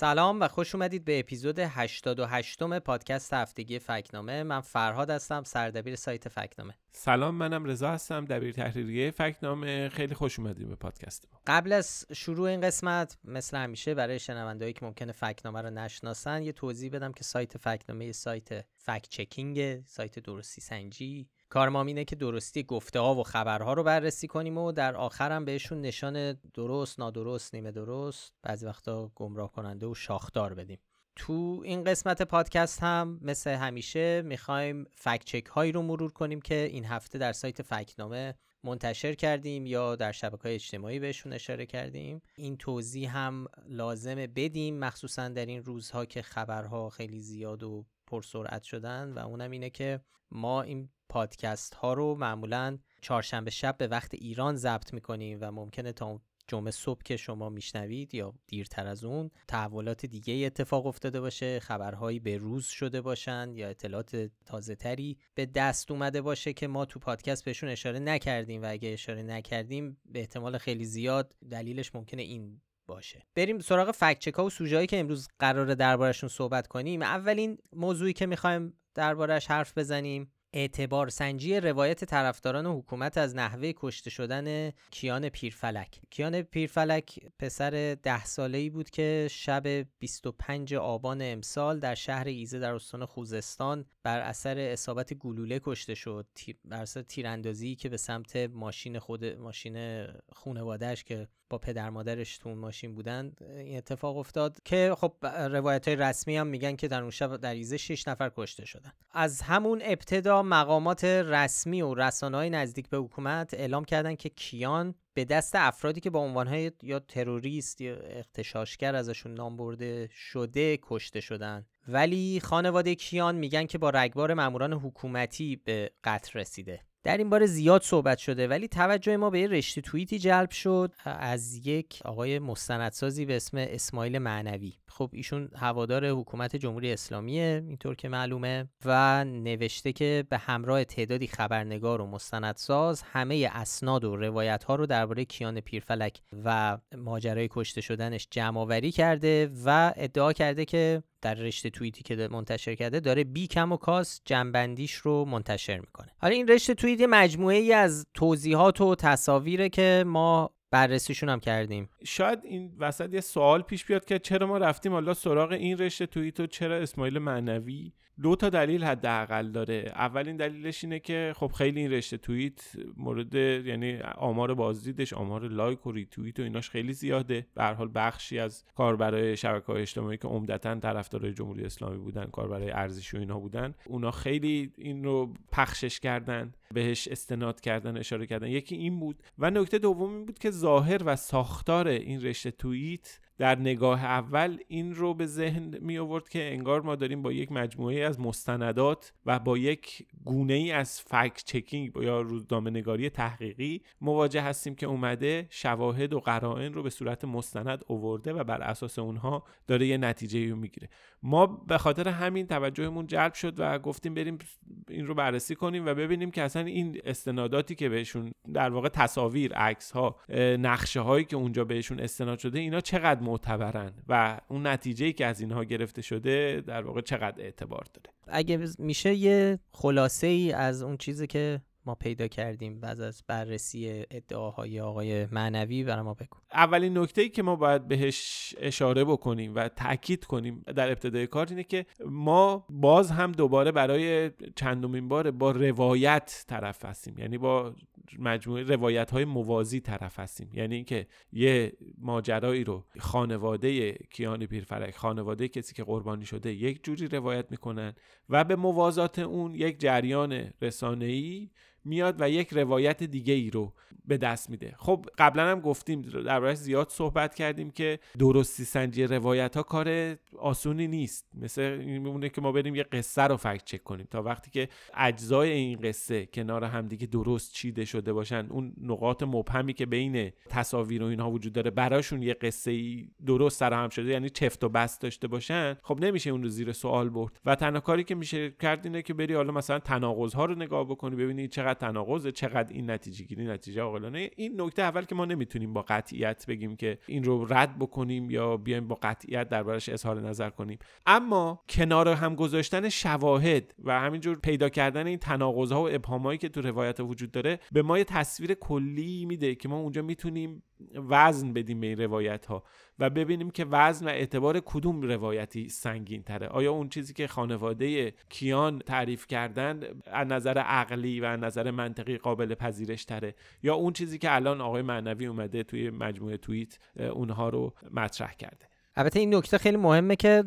سلام و خوش اومدید به اپیزود 88 م پادکست هفتگی فکنامه. من فرهاد هستم سردبیر سایت فکنامه. سلام منم رضا هستم دبیر تحریریه فکنامه. خیلی خوش اومدید به پادکست ما. قبل از شروع این قسمت مثل همیشه برای شنوندهایی که ممکنه فکنامه رو نشناسن یه توضیح بدم که سایت فکنامه یه سایت فکت چکینگ سایت درستی سنجی. کار ما اینه که درستی گفته ها و خبرها رو بررسی کنیم و در آخر هم بهشون نشان درست نادرست نیمه درست بعضی وقتا گمراه کننده و شاخدار بدیم. تو این قسمت پادکست هم مثل همیشه می‌خوایم فکت چک هایی رو مرور کنیم که این هفته در سایت فکنامه منتشر کردیم یا در شبکه های اجتماعی بهشون اشاره کردیم. این توضیح هم لازمه بدیم مخصوصا در این روزها که خبرها خیلی زیاد و پرسرعت شدن و اونم اینه که ما این پادکست ها رو معمولا چهارشنبه شب به وقت ایران ضبط می‌کنیم و ممکنه تا جمعه صبح که شما میشنوید یا دیرتر از اون تحولات دیگه اتفاق افتاده باشه خبرهایی به روز شده باشن یا اطلاعات تازه تری به دست اومده باشه که ما تو پادکست بهشون اشاره نکردیم و اگه اشاره نکردیم به احتمال خیلی زیاد دلیلش ممکنه این باشه. بریم سراغ فکت ها و سوژه‌ای که امروز قراره دربارشون صحبت کنیم. اولین موضوعی که می‌خوایم دربارش حرف بزنیم اعتبار سنجی روایت طرفداران حکومت از نحوه کشته شدن کیان پیرفلک. کیان پیرفلک پسر ده ساله ای بود که شب 25 آبان امسال در شهر ایزه در استان خوزستان بر اثر اصابت گلوله کشته شد. بر اثر تیراندازی که به سمت ماشین خود ماشین خانوادهش که با پدر مادرش تو اون ماشین بودن این اتفاق افتاد که خب روایت های رسمی هم میگن که در اون شب در ایزه 6 نفر کشته شدن. از همون ابتدا مقامات رسمی و رسانه‌های نزدیک به حکومت اعلام کردن که کیان به دست افرادی که با عنوانهای یا تروریست یا اختشاشگر ازشون نام برده شده کشته شدن. ولی خانواده کیان میگن که با رگبار ماموران حکومتی به قتل رسیده. در این باره زیاد صحبت شده ولی توجه ما به یه رشته توییتی جلب شد از یک آقای مستندسازی به اسم اسماعیل معنوی. خب ایشون هوادار حکومت جمهوری اسلامیه اینطور که معلومه و نوشته که به همراه تعدادی خبرنگار و مستندساز همه اسناد و روایت ها رو درباره کیان پیرفلک و ماجرای کشته شدنش جمع آوری کرده و ادعا کرده که در رشته توییتی که منتشر کرده داره بی کم و کاس جنبندیش رو منتشر می‌کنه. حالا این رشته توییت مجموعه ای از توضیحات و تصاویره که ما بررسیشون هم کردیم. شاید این وسط یه سوال پیش بیاد که چرا ما رفتیم حالا سراغ این رشته توییت و چرا اسماعیل معنوی دو تا دلیل حداقل داره. اولین دلیلش اینه که خب خیلی این رشته توییت مورد یعنی آمار بازدیدش آمار like و ریتوییت و ایناش خیلی زیاده. به هر حال بخشی از کاربرای شبکه های اجتماعی که عمدتا طرفدارای جمهوری اسلامی بودن کاربرای ارزشی و اینا بودن اونا خیلی این رو پخشش کردن بهش استناد کردن اشاره کردن. یکی این بود. و نکته دوم این بود که ظاهر و ساختار این رشته توییت در نگاه اول این رو به ذهن می آورد که انگار ما داریم با یک مجموعه از مستندات و با یک گونه ای از فکت چکینگ یا روزنامه نگاری تحقیقی مواجه هستیم که اومده شواهد و قرائن رو به صورت مستند اوورده و بر اساس اونها داره یه نتیجه رو می‌گیره. ما به خاطر همین توجهمون جلب شد و گفتیم بریم این رو بررسی کنیم و ببینیم که اصلا این استناداتی که بهشون در واقع تصاویر عکس ها نقشه هایی که اونجا بهشون استناد شده اینا چقدر معتبرن و اون نتیجه که از اینها گرفته شده در واقع چقدر اعتبار داره. اگه میشه یه خلاصه ای از اون چیزی که ما پیدا کردیم بعد از بررسی ادعاهای آقای معنوی برای ما بگو. اولین نکته ای که ما باید بهش اشاره بکنیم و تاکید کنیم در ابتدای کار اینه که ما باز هم دوباره برای چندمین بار با روایت طرف هستیم. یعنی با مجموعه روایت های موازی طرف هستیم. یعنی اینکه یه ماجرایی رو خانواده کیان پیرفرک خانواده کسی که قربانی شده یک جوری روایت می‌کنن و به موازات اون یک جریان رسانه‌ای میاد و یک روایت دیگه ای رو به دست میده. خب قبلا هم گفتیم دربارش زیاد صحبت کردیم که درستی سنجی روایت ها کار آسونی نیست. مثل این میمونه که ما بریم یه قصه رو فکت چک کنیم. تا وقتی که اجزای این قصه کنار همدیگه درست چیده شده باشن اون نقاط مبهمی که بین تصاویر و اینها وجود داره براشون یه قصه ای درست سر هم شده یعنی چفت و بست داشته باشن خب نمیشه اون رو زیر سوال برد. و تنها کاری که میشه کرد اینه که بری حالا مثلا تناقض ها رو نگاه بکنی ببینی چقدر چقدر تناقض چقدر این نتیجه گیری نتیجه عاقلانه. این نکته اول که ما نمی‌تونیم با قطعیت بگیم که این رو رد بکنیم یا بیایم با قطعیت دربارش اظهار نظر کنیم. اما کنار هم گذاشتن شواهد و همینجور پیدا کردن این تناقض و ابهامایی که تو روایت وجود داره به ما یه تصویر کلی میده که ما اونجا می‌تونیم وزن بدیم به این روایت ها و ببینیم که وزن و اعتبار کدوم روایتی سنگین تره آیا اون چیزی که خانواده کیان تعریف کردن از نظر عقلی و از نظر منطقی قابل پذیرش تره یا اون چیزی که الان آقای معنوی اومده توی مجموعه توییت اونها رو مطرح کرده؟ البته این نکته خیلی مهمه که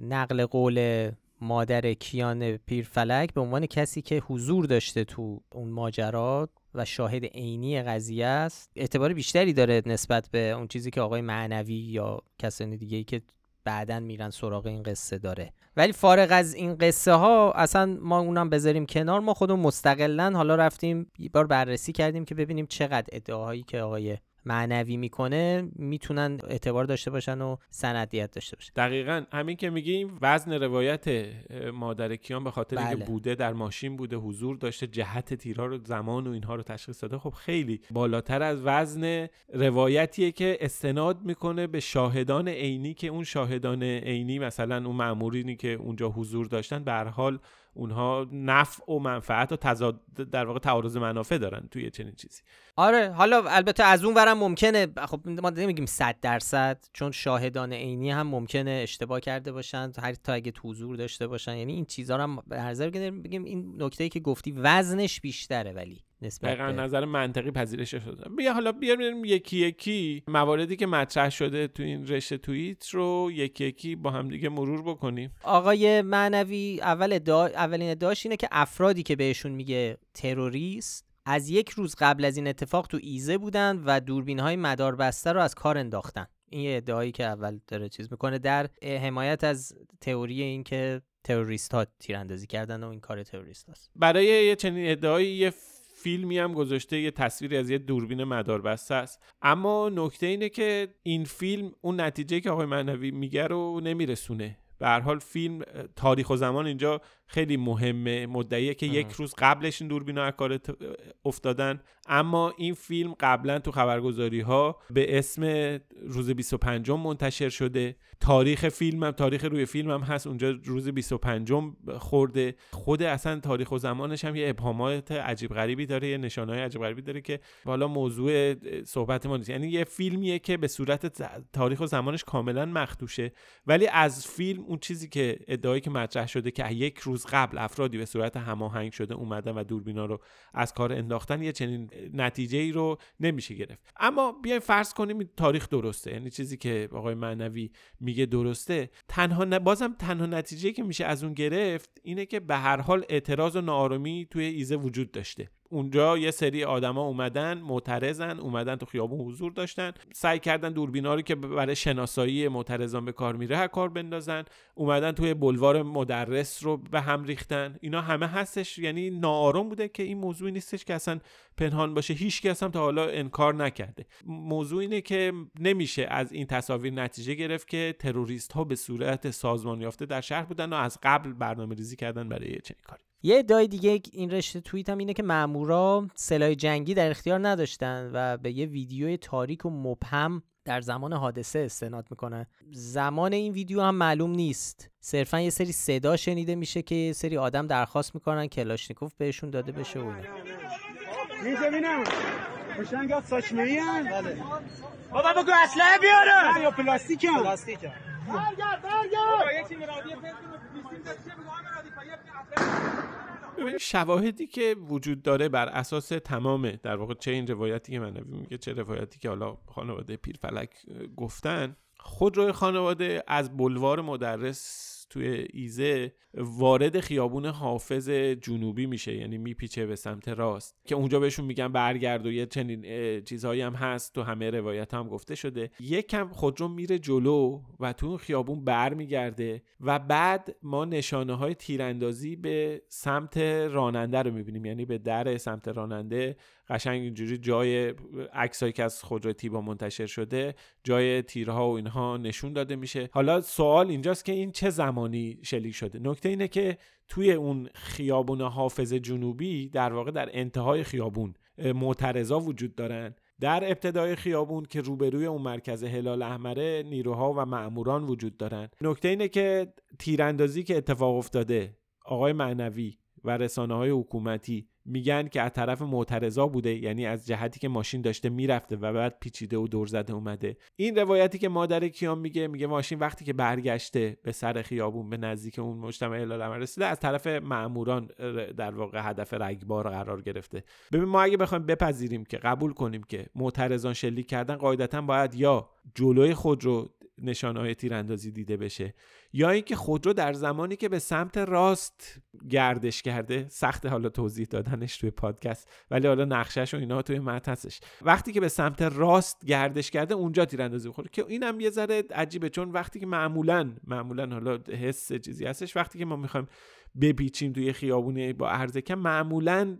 نقل قول مادر کیان پیرفلک به عنوان کسی که حضور داشته تو اون ماجرات و شاهد عینی قضیه است. اعتبار بیشتری داره نسبت به اون چیزی که آقای معنوی یا کسانی دیگه ای که بعدا میرن سراغ این قصه داره. ولی فارغ از این قصه ها اصلا ما اونم بذاریم کنار. ما خودمون مستقلا حالا رفتیم یه بار بررسی کردیم که ببینیم چقدر ادعاهایی که آقای معنوی می‌کنه می‌تونن اعتبار داشته باشن و سندیت داشته باشن دقیقا همین که میگیم وزن روایت مادر کیان به خاطر بله. که بوده در ماشین بوده حضور داشته جهت تیرها رو زمان و اینها رو تشخیص داده خب خیلی بالاتر از وزن روایتیه که استناد می‌کنه به شاهدان عینی که اون شاهدان عینی مثلا اون مامورینی که اونجا حضور داشتن به حال اونها نفع و منفعت و تضاد در واقع تعارض منافع دارن توی چنین چیزی. آره حالا البته از اون ورم ممکنه خب ما نمیگیم 100 درصد چون شاهدان عینی هم ممکنه اشتباه کرده باشن هر تا اگه حضور داشته باشن. یعنی این چیزها رو هم به نظر بگیم این نکته که گفتی وزنش بیشتره ولی. نسبت به نظر منطقی پذیرش شده. بیا حالا بیاریم یکی یکی مواردی که مطرح شده تو این رشته توییت رو یکی یکی با هم دیگه مرور بکنیم. آقای معنوی اول ادعا اولین ادعاش اینه که افرادی که بهشون میگه تروریست از یک روز قبل از این اتفاق تو ایزه بودن و دوربین های مدار بسته رو از کار انداختن. این یه ادعایی که اول داره چیز می‌کنه در حمایت از تئوری این که تروریست ها تیراندازی کردن و این کار تروریست هست. برای یه چنین ادعایی یه فیلمی هم گذاشته یه تصویری از یه دوربین مداربسته است. اما نکته اینه که این فیلم اون نتیجه که آقای معنوی میگه رو نمیرسونه. به هر حال فیلم تاریخ و زمان اینجا خیلی مهمه مدعیه که یک روز قبلش این دوربینا از کار افتادن. اما این فیلم قبلا تو خبرگزاری ها به اسم روز 25 منتشر شده. تاریخ فیلم هم تاریخ روی فیلم هم هست اونجا روز 25 خورده. خود اصلا تاریخ و زمانش هم یه ابهامات عجیب غریبی داره یه نشانهای عجیب غریبی داره که حالا موضوع صحبت ما نیست. یعنی یه فیلمیه که به صورت تاریخ و زمانش کاملا مخدوشه. ولی از فیلم اون چیزی که ادعایی که مطرح شده که یک روز قبل افرادی به صورت هماهنگ شده اومدن و دوربینا رو از کار انداختن یه چنین نتیجه ای رو نمیشه گرفت. اما بیایم فرض کنیم تاریخ درسته یعنی چیزی که آقای معنوی میگه درسته. تنها ن... بازم تنها نتیجه که میشه از اون گرفت اینه که به هر حال اعتراض و ناآرامی توی ایزه وجود داشته. اونجا یه سری آدما اومدن معترضن اومدن تو خیابون حضور داشتن. سعی کردن دوربینا رو که برای شناسایی معترضان به کار میره کار بندازن. اومدن توی بلوار مدرس رو به هم ریختن. اینا همه هستش. یعنی ناآرام بوده که این موضوعی نیستش که اصلا پنهان باشه. هیچ کس هم تا حالا انکار نکرده. موضوع اینه که نمیشه از این تصاویر نتیجه گرفت که تروریست ها به صورت سازمان یافته در شهر بودن و از قبل برنامه ریزی کردن برای چنین کاری. یه ادعای دیگه این رشته توییت هم اینه که مامورا سلاح جنگی در اختیار نداشتن و به یه ویدیوی تاریک و مبهم در زمان حادثه استناد می‌کنه. زمان این ویدیو هم معلوم نیست. صرفا یه سری صدا شنیده میشه که یه سری آدم درخواست می‌کنن کلاشنیکوف بهشون داده بشه و ساچمه ای بابا بگو اسلحه بیاره. یا پلاستیک هم. پلاستیک هم. برگرد ببینید شواهدی که وجود داره بر اساس تمام در واقع چه این روایتی که من میگه چه روایتی که حالا خانواده پیرفلک گفتن خودروی خانواده از بلوار مدرس توی ایزه وارد خیابون حافظ جنوبی میشه یعنی میپیچه به سمت راست که اونجا بهشون میگن برگرد و یه چنین چیزهایی هم هست. تو همه روایت هم گفته شده. یکم خودرو میره جلو و تو اون خیابون برمیگرده و بعد ما نشانه های تیراندازی به سمت راننده رو می‌بینیم یعنی به در سمت راننده قشنگ اینجوری جای عکسایی که از خودرو تیبا منتشر شده جای تیرها و اینها نشون داده میشه. حالا سوال اینجاست که این چه زمان زمانی شلیک شده؟ نکته اینه که توی اون خیابون حافظ جنوبی در واقع در انتهای خیابون معترضا وجود دارن. در ابتدای خیابون که روبروی اون مرکز هلال احمره نیروها و معموران وجود دارن. نکته اینه که تیراندازی که اتفاق افتاده آقای معنوی و رسانه های حکومتی میگن که از طرف معترضا بوده یعنی از جهتی که ماشین داشته می‌رفته و بعد پیچیده و دور زده اومده. این روایتی که مادر کیان میگه میگه ماشین وقتی که برگشته به سر خیابون به نزدیک اون مجتمع الال رسیده از طرف ماموران در واقع هدف رگبار قرار گرفته. ببین ما اگه بخوایم بپذیریم که قبول کنیم که معترضان شلیک کردن قاعدتا باید یا جلوی خود رو نشانه های تیراندازی دیده بشه. یا اینکه خودرو در زمانی که به سمت راست گردش کرده سخت حالا توضیح دادنش توی پادکست ولی حالا نقشش و اینا توی متن هستش وقتی که به سمت راست گردش کرده اونجا تیراندازی بخوره که اینم یه ذره عجیبه چون وقتی که معمولا معمولا حالا حس چیزی هستش وقتی که ما می‌خوایم بپیچیم توی خیابونه با عرض کم معمولا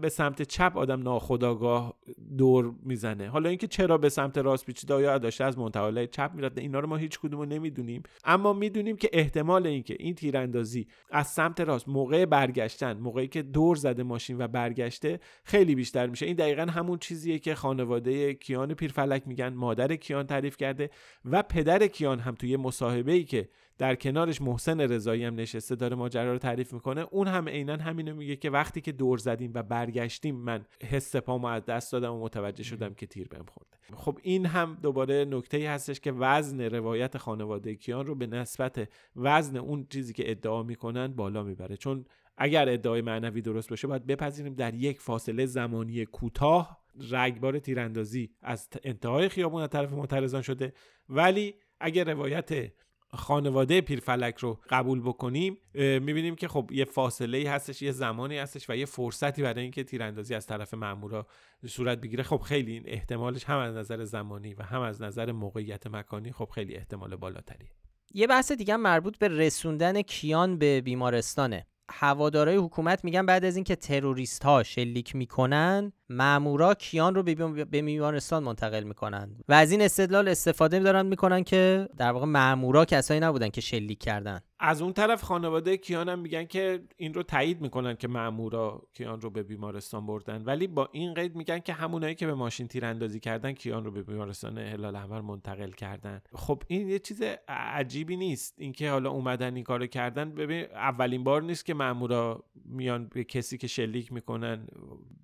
به سمت چپ آدم ناخداگاه دور می‌زنه. حالا اینکه چرا به سمت راست پیچیده یا داشته از منتقلای چپ میرد اینا رو ما هیچ کدومو نمی‌دونیم. اما می‌دونیم که احتمال اینکه این تیراندازی از سمت راست موقع برگشتن موقعی که دور زده ماشین و برگشته خیلی بیشتر میشه. این دقیقا همون چیزیه که خانواده کیان پیرفلک میگن. مادر کیان تعریف کرده و پدر کیان هم توی مصاحبه ای که در کنارش محسن رضایی هم نشسته داره ماجرا رو تعریف می‌کنه. اون هم عینا همینو میگه که وقتی که دور زدیم و برگشتیم من حس پامو از دست دادم و متوجه شدم که تیر بهم خورده. خب این هم دوباره نکته ای هستش که وزن روایت خانواده کیان رو به نسبت وزن اون چیزی که ادعا می‌کنن بالا می‌بره. چون اگر ادعای معنوی درست باشه باید بپذیریم در یک فاصله زمانی کوتاه رگبار تیراندازی از انتهای خیابون از طرف معترضان شده. ولی اگر روایت خانواده پیرفلک رو قبول بکنیم می‌بینیم که خب یه فاصله ای هستش یه زمانی هستش و یه فرصتی برای اینکه تیراندازی از طرف مامورا صورت بگیره. خب خیلی این احتمالش هم از نظر زمانی و هم از نظر موقعیت مکانی خب خیلی احتمال بالاتریه. یه بحث دیگه مربوط به رسوندن کیان به بیمارستانه. هوادارای حکومت میگن بعد از اینکه تروریست ها شلیک می‌کنن مامورا کیان رو به بیمارستان منتقل می‌کنن و از این استدلال استفاده دارن می‌کنن که در واقع مامورا کسایی نبودن که شلیک کردن. از اون طرف خانواده کیان هم میگن که این رو تایید می‌کنن که مامورا کیان رو به بیمارستان بردن. ولی با این قید میگن که همونایی که به ماشین تیراندازی کردن کیان رو به بیمارستان هلال احمر منتقل کردن. خب این یه چیز عجیبی نیست. اینکه حالا اومدن این کارو کردن. ببین اولین بار نیست که مامورا میان به کسی که شلیک می‌کنن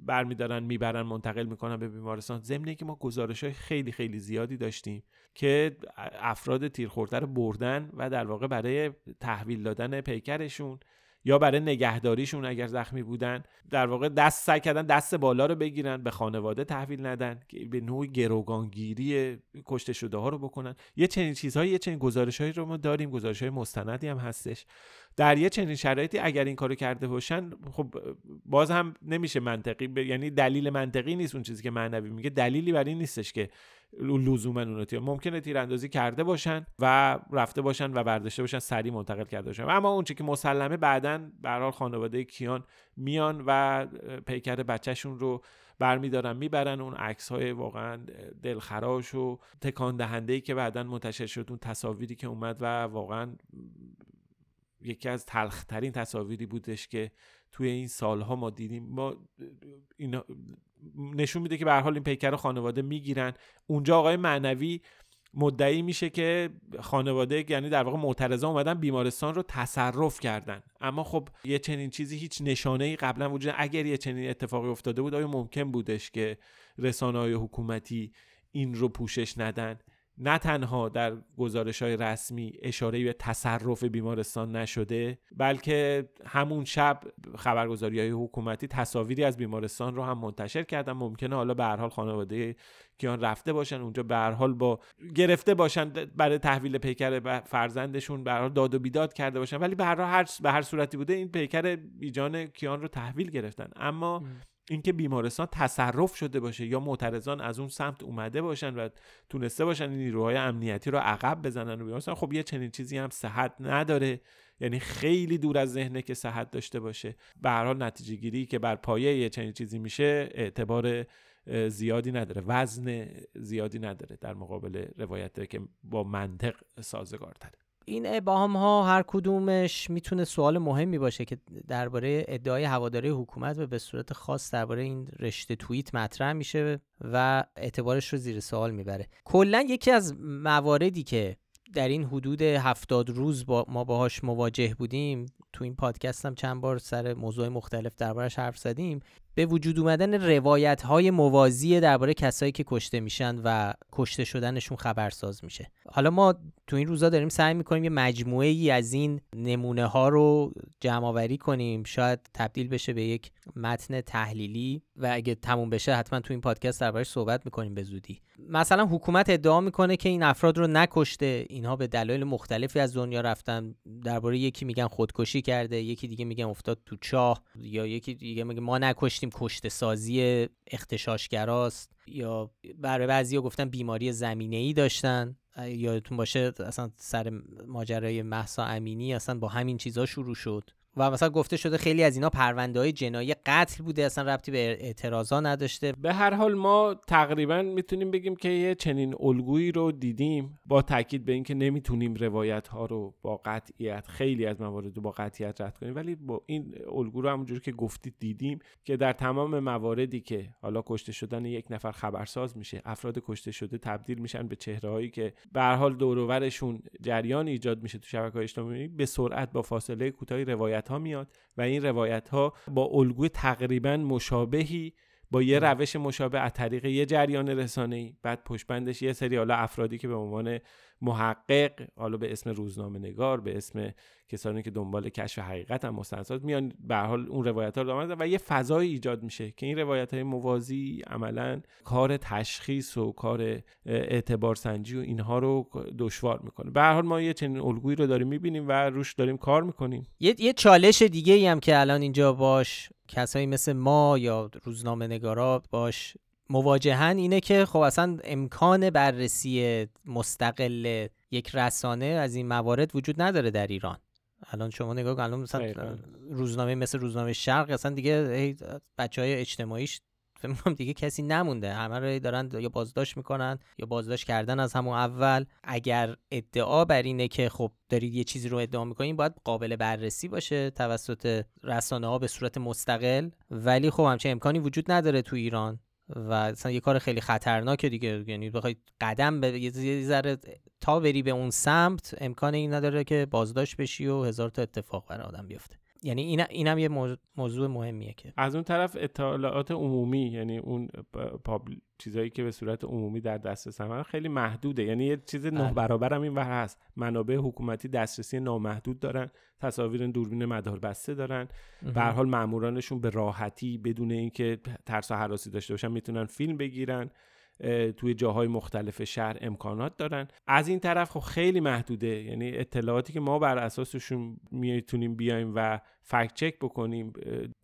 برمیدارن می‌برن منتقل می‌کنن به بیمارستان. ضمن که ما گزارش های خیلی خیلی زیادی داشتیم که افراد تیرخورده رو بردن و در واقع برای تحویل دادن پیکرشون یا برای نگهداریشون اگر زخمی بودن در واقع دست سعی کردن دست بالا رو بگیرن به خانواده تحویل ندن به نوعی گروگانگیری کشته شده ها رو بکنن. یه چنین چیزهایی یه چنین گزارشهایی رو ما داریم گزارش های مستندی هم هستش. در یه چنین شرایطی اگر این کارو کرده باشن خب باز هم نمیشه منطقی ب... یعنی دلیل منطقی نیست اون چیزی که معنوی میگه. دلیلی برای این نیستش که لزوما اونو تیر ممکنه تیراندازی کرده باشن و رفته باشن و برداشته باشن سریع منتقل کرده باشن. اما اون که مسلمه بعدا به خانواده کیان میان و پیکر بچهشون رو برمیدارن می‌برن اون عکس های واقعا دلخراش و تکان دهنده ای که بعدا منتشر شد اون تصاویری که اومد و واقعا یکی از تلخترین تصاویری بودش که توی این سالها ما دیدیم. ما اینا نشون میده که به حال این پیکر خانواده می‌گیرن. اونجا آقای معنوی مدعی میشه که خانواده یعنی در واقع معترضا اومدن بیمارستان رو تصرف کردن. اما خب یه چنین چیزی هیچ نشانه ای قبلا وجود اگر یه چنین اتفاقی افتاده بود آیا ممکن بودش که رسانه های حکومتی این رو پوشش ندن؟ نه تنها در گزارش های رسمی اشاره به تصرف بیمارستان نشده بلکه همون شب خبرگزاری های حکومتی تصاویری از بیمارستان رو هم منتشر کردن. ممکنه حالا به حال خانواده کیان رفته باشن اونجا به حال با گرفته باشن برای تحویل پیکر فرزندشون به هر داد و بیداد کرده باشن. ولی به هر هر به هر صورتی بوده این پیکر بیجان کیان رو تحویل گرفتن. اما اینکه بیمارستان تصرف شده باشه یا معترضان از اون سمت اومده باشن و تونسته باشن این نیروهای امنیتی رو عقب بزنن و بیمارستان خب یه چنین چیزی هم صحت نداره. یعنی خیلی دور از ذهنه که صحت داشته باشه. به هر حال نتیجه گیری که بر پایه یه چنین چیزی میشه اعتبار زیادی نداره. وزن زیادی نداره در مقابل روایت که با منطق سازگار این ابهام ها هر کدومش می‌تونه سوال مهمی باشه که درباره ادعای هواداری حکومت و به صورت خاص درباره این رشته توییت مطرح میشه و اعتبارش رو زیر سوال می‌بره. کلا یکی از مواردی که در این حدود هفتاد روز با ما باهاش مواجه بودیم تو این پادکست هم چند بار سر موضوع مختلف دربارش حرف زدیم به وجود اومدن روایت های موازی درباره کسایی که کشته میشن و کشته شدنشون خبرساز میشه. حالا ما تو این روزا داریم سعی می‌کنیم یه مجموعه ای از این نمونه ها رو جمع آوری کنیم. شاید تبدیل بشه به یک متن تحلیلی و اگه تموم بشه حتما تو این پادکست دربارش صحبت می‌کنیم به زودی. مثلا حکومت ادعا می‌کنه که این افراد رو نکشته. اینها به دلایل مختلفی از دنیا رفتن. درباره یکی میگن خودکشی کرده یکی دیگه میگن افتاد تو چاه یا یکی دیگه میگه ما نکشتیم کشته سازی اختشاشگراست یا برای بعضی گفتن بیماری زمینه ای داشتن یادتون باشه اصلا سر ماجرای محسا امینی اصلا با همین چیزا شروع شد. و مثلا گفته شده خیلی از اینا پرونده های جنایی قتل بوده اصلا ربطی به اعتراضا نداشته. به هر حال ما تقریبا می‌تونیم بگیم که یه چنین الگویی رو دیدیم با تاکید به اینکه نمی‌تونیم روایت ها رو با قطعیت خیلی از موارد رو با قطعیت رد کنیم. ولی با این الگو رو همونجوری که گفتید دیدیم که در تمام مواردی که حالا کشته شدن یک نفر خبرساز میشه افراد کشته شده تبدیل میشن به چهره هایی که به هر حال دور جریان ایجاد میشه تو شبکه اجتماعی به سرعت با فاصله کوتاهی روایت ها میاد و این روایت ها با الگوی تقریبا مشابهی با یه روش مشابه از طریق یه جریان رسانه ای بعد پشت یه سری حالا افرادی که به عنوان محقق حالا به اسم روزنامه نگار به اسم کسانی که دنبال کشف حقیقت هم مستندات میان به حال اون روایت ها رو و یه فضای ایجاد میشه که این روایت های موازی عملا کار تشخیص و کار اعتبار سنجی و اینها رو دشوار می‌کنه. به هر حال ما یه چنین الگویی رو داریم می‌بینیم و روش داریم کار می‌کنیم. یه, یه چالش دیگه ای هم که الان اینجا باش کسایی مثل ما یا روزنامه نگارا باش مواجهن اینه که خب اصلا امکان بررسی مستقل یک رسانه از این موارد وجود نداره در ایران. الان شما نگاه الان مثلا روزنامه مثل روزنامه شرق اصلا دیگه بچه های اجتماعیش دیگه کسی نمونده. همه رو دارن یا بازداشت می‌کنن یا بازداشت کردن از همون اول. اگر ادعا بر اینه که خب دارید یه چیزی رو ادعا می‌کنین باید قابل بررسی باشه توسط رسانه ها به صورت مستقل. ولی خب همچه امکانی وجود نداره تو ایران. و اصلا یه کار خیلی خطرناکه دیگه. یعنی بخوای قدم به یه ذره تا بری به اون سمت امکان این نداره که بازداشت بشی و هزار تا اتفاق برای آدم بیفته. یعنی این اینم یه موضوع مهمیه که. از اون طرف اطلاعات عمومی یعنی اون پابل... چیزایی که به صورت عمومی در دسترس هم خیلی محدوده. یعنی یه چیز نه بله. برابر هم این ور هست. منابع حکومتی دسترسی نامحدود دارن تصاویر دوربین مدار بسته دارن. به هر حال مامورانشون به راحتی بدون اینکه ترس و حراسی داشته باشن می‌تونن فیلم بگیرن. توی جاهای مختلف شهر امکانات دارن. از این طرف خب خیلی محدوده. یعنی اطلاعاتی که ما بر اساسشون می‌تونیم بیایم و فکت چک بکنیم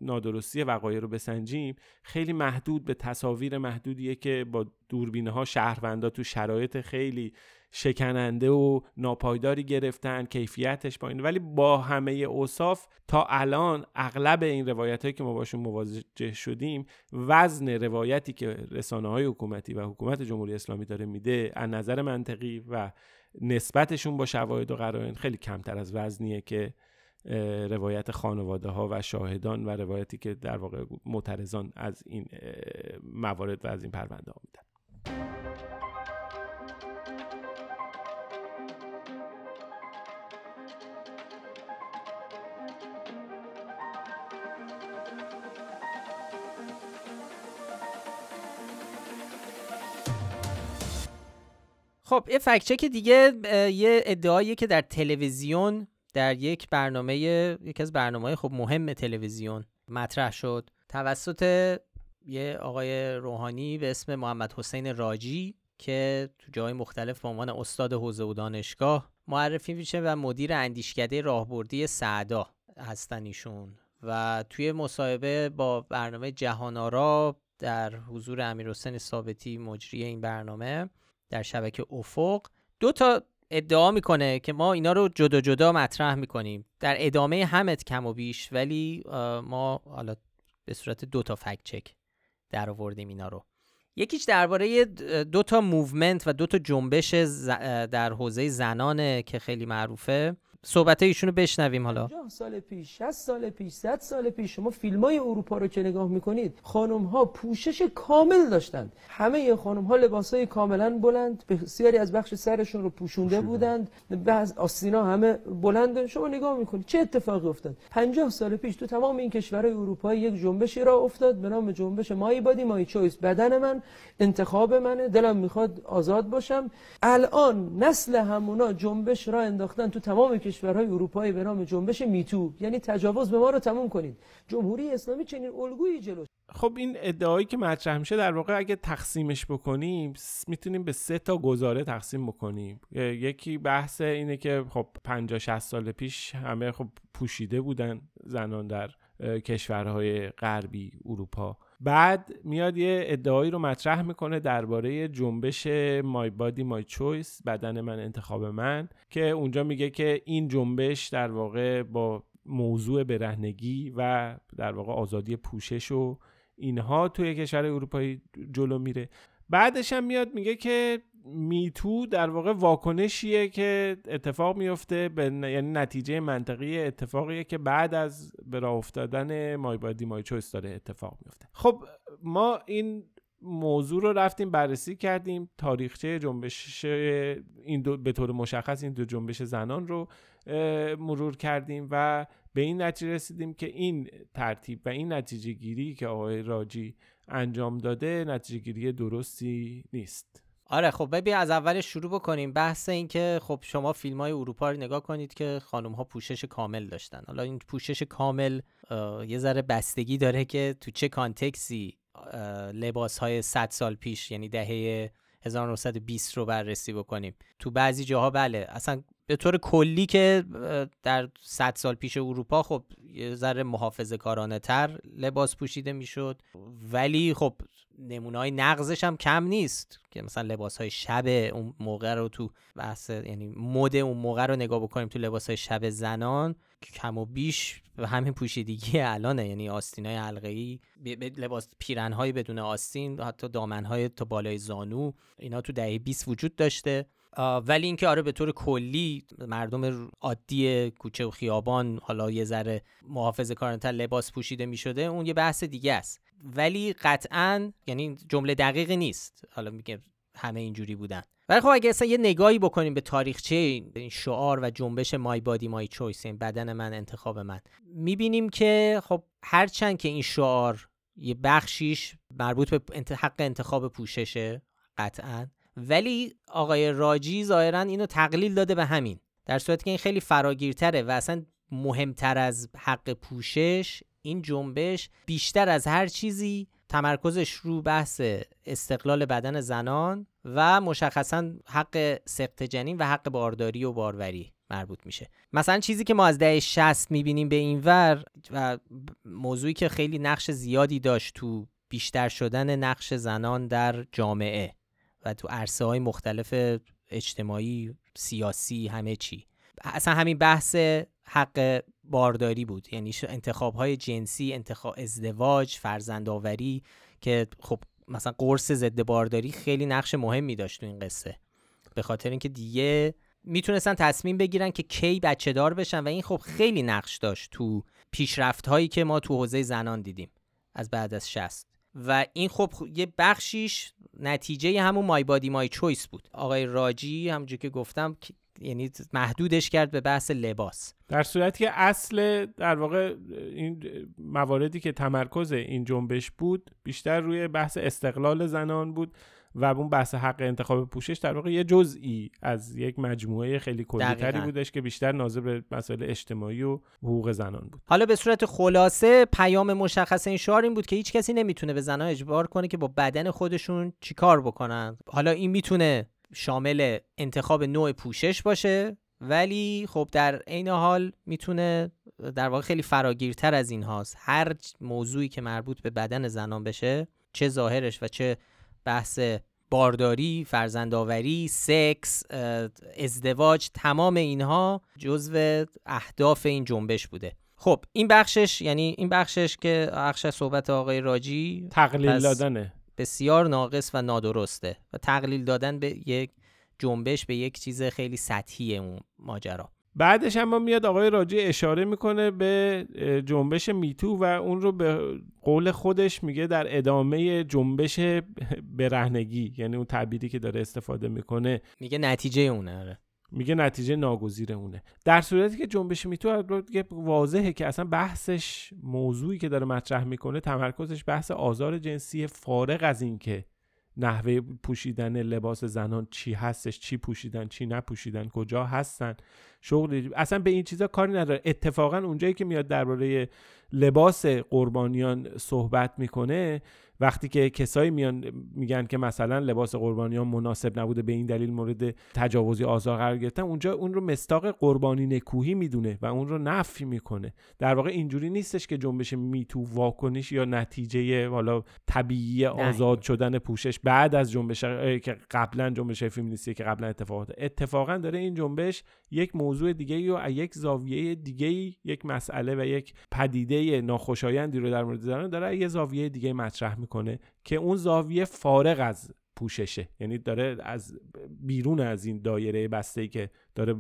نادرستی وقایع رو بسنجیم خیلی محدود به تصاویر محدودیه که با دوربینه ها شهروندا تو شرایط خیلی شکننده و ناپایداری گرفتن کیفیتش پایین. ولی با همه اوصاف تا الان اغلب این روایت هایی که ما باشون مواجه شدیم وزن روایتی که رسانه های حکومتی و حکومت جمهوری اسلامی داره میده از نظر منطقی و نسبتشون با شواهد و قرائن خیلی کمتر از وزنیه که روایت خانواده ها و شاهدان و روایتی که در واقع معترضان از این موارد و از این پرونده ها میدن. خب یه فکچک دیگه یه ادعاییه که در تلویزیون در یک برنامه یکی از برنامه خب مهم تلویزیون مطرح شد. توسط یه آقای روحانی به اسم محمد حسین راجی که تو جای مختلف به عنوان استاد حوزه و دانشگاه معرفی میشه و مدیر اندیشکده راهبردی سعدا هستن ایشون. و توی مصاحبه با برنامه جهانارا در حضور امیر حسین ثابتی مجری این برنامه در شبکه افق. دو تا ادعا می‌کنه که ما اینا رو جدا جدا مطرح می‌کنیم. در ادامه همن کم و بیش ولی ما حالا به صورت دو تا fact check در آوردیم اینا رو. یکیش درباره دو تا movement و دو تا جنبش در حوزه زنانه که خیلی معروفه. صحبت ایشونو بشنویم حالا. 50 سال پیش 60 سال پیش 100 سال پیش شما فیلم های اروپا رو که نگاه می‌کنید خانم ها پوشش کامل داشتند. همه خانم ها لباس های کاملا بلند بسیاری از بخش سرشون رو پوشونده بودند. بعض آستینا همه بلند شما نگاه می‌کنید چه اتفاقی افتاد؟ 50 سال پیش تو تمام این کشورهای اروپایی یک جنبشی را افتاد به نام جنبش مای بادی مای چویس. بدن من انتخاب منه دلم می‌خواد آزاد باشم. الان نسل همونا جنبش را انداختن تو تمام کشورهای اروپایی به نام جنبش میتو یعنی تجاوز به ما رو تموم کنید. جمهوری اسلامی چنین الگویی جلو خب این ادعایی که مطرح میشه در واقع اگه تقسیمش بکنیم می‌تونیم به سه تا گزاره تقسیم بکنیم. یکی بحث اینه که خب 50 60 سال پیش همه خب پوشیده بودن زنان در کشورهای غربی اروپا. بعد میاد یه ادعایی رو مطرح می‌کنه درباره جنبش مای بادی مای چویس بدن من انتخاب من که اونجا میگه که این جنبش در واقع با موضوع برهنگی و در واقع آزادی پوشش و اینها توی کشور اروپایی جلو میره. بعدش هم میاد میگه که میتو در واقع واکنشیه که اتفاق میفته به یعنی نتیجه منطقی اتفاقیه که بعد از به راه افتادن مای بادی مای چویس داره اتفاق میفته. خب ما این موضوع رو رفتیم بررسی کردیم. تاریخچه جنبش این دو به طور مشخص این دو جنبش زنان رو مرور کردیم و به این نتیجه رسیدیم که این ترتیب و این نتیجه گیری که آقای راجی انجام داده نتیجه گیری درستی نیست. آره خب ببین از اول شروع بکنیم. بحث این که خب شما فیلم های اروپا رو نگاه کنید که خانم ها پوشش کامل داشتن. حالا این پوشش کامل یه ذره بستگی داره که تو چه کانتکسی لباس های 100 سال پیش یعنی دهه 1920 رو بررسی بکنیم. تو بعضی جاها بله اصلا به طور کلی که در 100 سال پیش اروپا خب یه ذره محافظه کارانه تر لباس پوشیده می‌شد. ولی خب نمونه های نقضش هم کم نیست که مثلا لباس های شب اون موقع رو تو بحث یعنی مد اون موقع رو نگاه بکنیم تو لباس های شب زنان کم و بیش همین پوشیدگی الانه. یعنی آستین های حلقه ای لباس پیرن های بدون آستین حتی دامن های تا بالای زانو اینا تو دهه 20 وجود داشته. ولی اینکه آره به طور کلی مردم عادی کوچه و خیابان حالا یه ذره محافظه کارانتر لباس پوشیده می شده اون یه بحث دیگه است. ولی قطعا یعنی جمله دقیقی نیست. حالا میگه همه اینجوری بودن. ولی خب اگه اصلا یه نگاهی بکنیم به تاریخچه این شعار و جنبش مای بادی مای چویس این بدن من انتخاب من می‌بینیم که خب هرچند که این شعار یه بخشیش مربوط به حق انتخاب پوششه قطعا ولی آقای راجی ظاهرا اینو تقلیل داده به همین در صورتی که این خیلی فراگیرتره و اصلا مهمتر از حق پوشش این جنبش بیشتر از هر چیزی تمرکزش رو بحث استقلال بدن زنان و مشخصا حق سقط جنین و حق بارداری و باروری مربوط میشه. مثلا چیزی که ما از دهه 60 می‌بینیم به این ور و موضوعی که خیلی نقش زیادی داشت تو بیشتر شدن نقش زنان در جامعه. و تو عرصه های مختلف اجتماعی سیاسی همه چی. اصلا همین بحث حق بارداری بود. یعنی انتخاب های جنسی انتخاب ازدواج فرزندآوری که خب مثلا قرص ضد بارداری خیلی نقش مهمی داشت تو این قصه. به خاطر اینکه دیگه می‌تونستن تصمیم بگیرن که کی بچه دار بشن و این خب خیلی نقش داشت تو پیشرفت هایی که ما تو حوزه زنان دیدیم از بعد از شست و این خب یه بخشیش نتیجه همون مای بادی مای چویس بود. آقای راجی همونجور که گفتم یعنی محدودش کرد به بحث لباس. در صورتی که اصل در واقع این مواردی که تمرکز این جنبش بود بیشتر روی بحث استقلال زنان بود. و اون بحث حق انتخاب پوشش در واقع یه جزئی از یک مجموعه خیلی کلیتری بودش که بیشتر ناظر به مسائل اجتماعی و حقوق زنان بود. حالا به صورت خلاصه پیام مشخص این شعار این بود که هیچ کسی نمی‌تونه به زنان اجبار کنه که با بدن خودشون چیکار بکنن. حالا این می‌تونه شامل انتخاب نوع پوشش باشه ولی خب در عین حال می‌تونه در واقع خیلی فراگیرتر از این هاست هر موضوعی که مربوط به بدن زنان بشه چه ظاهرش و چه بحث بارداری، فرزندآوری، سکس، ازدواج تمام اینها جزو اهداف این جنبش بوده. خب این بخشش یعنی این بخشش که بخش صحبت آقای راجی تقلیل دادنه. بسیار ناقص و نادرسته و تقلیل دادن به یک جنبش به یک چیز خیلی سطحی اون ماجرا. بعدش اما میاد آقای راجی اشاره می‌کنه به جنبش میتو و اون رو به قول خودش میگه در ادامه جنبش برهنگی. یعنی اون تعبیری که داره استفاده می‌کنه. میگه نتیجه اونه آره. میگه نتیجه ناگزیر اونه. در صورتی که جنبش میتو واضحه که اصلا بحثش موضوعی که داره مطرح می‌کنه تمرکزش بحث آزار جنسی فارغ از اینکه نحوه پوشیدن لباس زنان چی هستش چی پوشیدن چی نپوشیدن کجا هستن؟ شغل اصلا به این چیزا کاری نداره. اتفاقا اونجایی که میاد درباره لباس قربانیان صحبت می‌کنه وقتی که کسایی میان میگن که مثلا لباس قربانیان مناسب نبوده به این دلیل مورد تجاوزی آزار قرار گرفتن اونجا اون رو مستاق قربانی نکوهی می‌دونه و اون رو نفی می‌کنه. در واقع اینجوری نیستش که جنبش میتو واکنش یا نتیجه حالا طبیعی آزاد شدن پوشش بعد از جنبش که قبلا جنبش فمینیستی که قبلا اتفاقات اتفاقا داره این جنبش یک موضوع دیگه و یک زاویه دیگه یک مسئله و یک پدیده ناخوشایندی رو در مورد زنان داره یه زاویه دیگه مطرح می‌کنه. که اون زاویه فارغ از پوششه. یعنی داره از بیرون از این دایره بسته که داره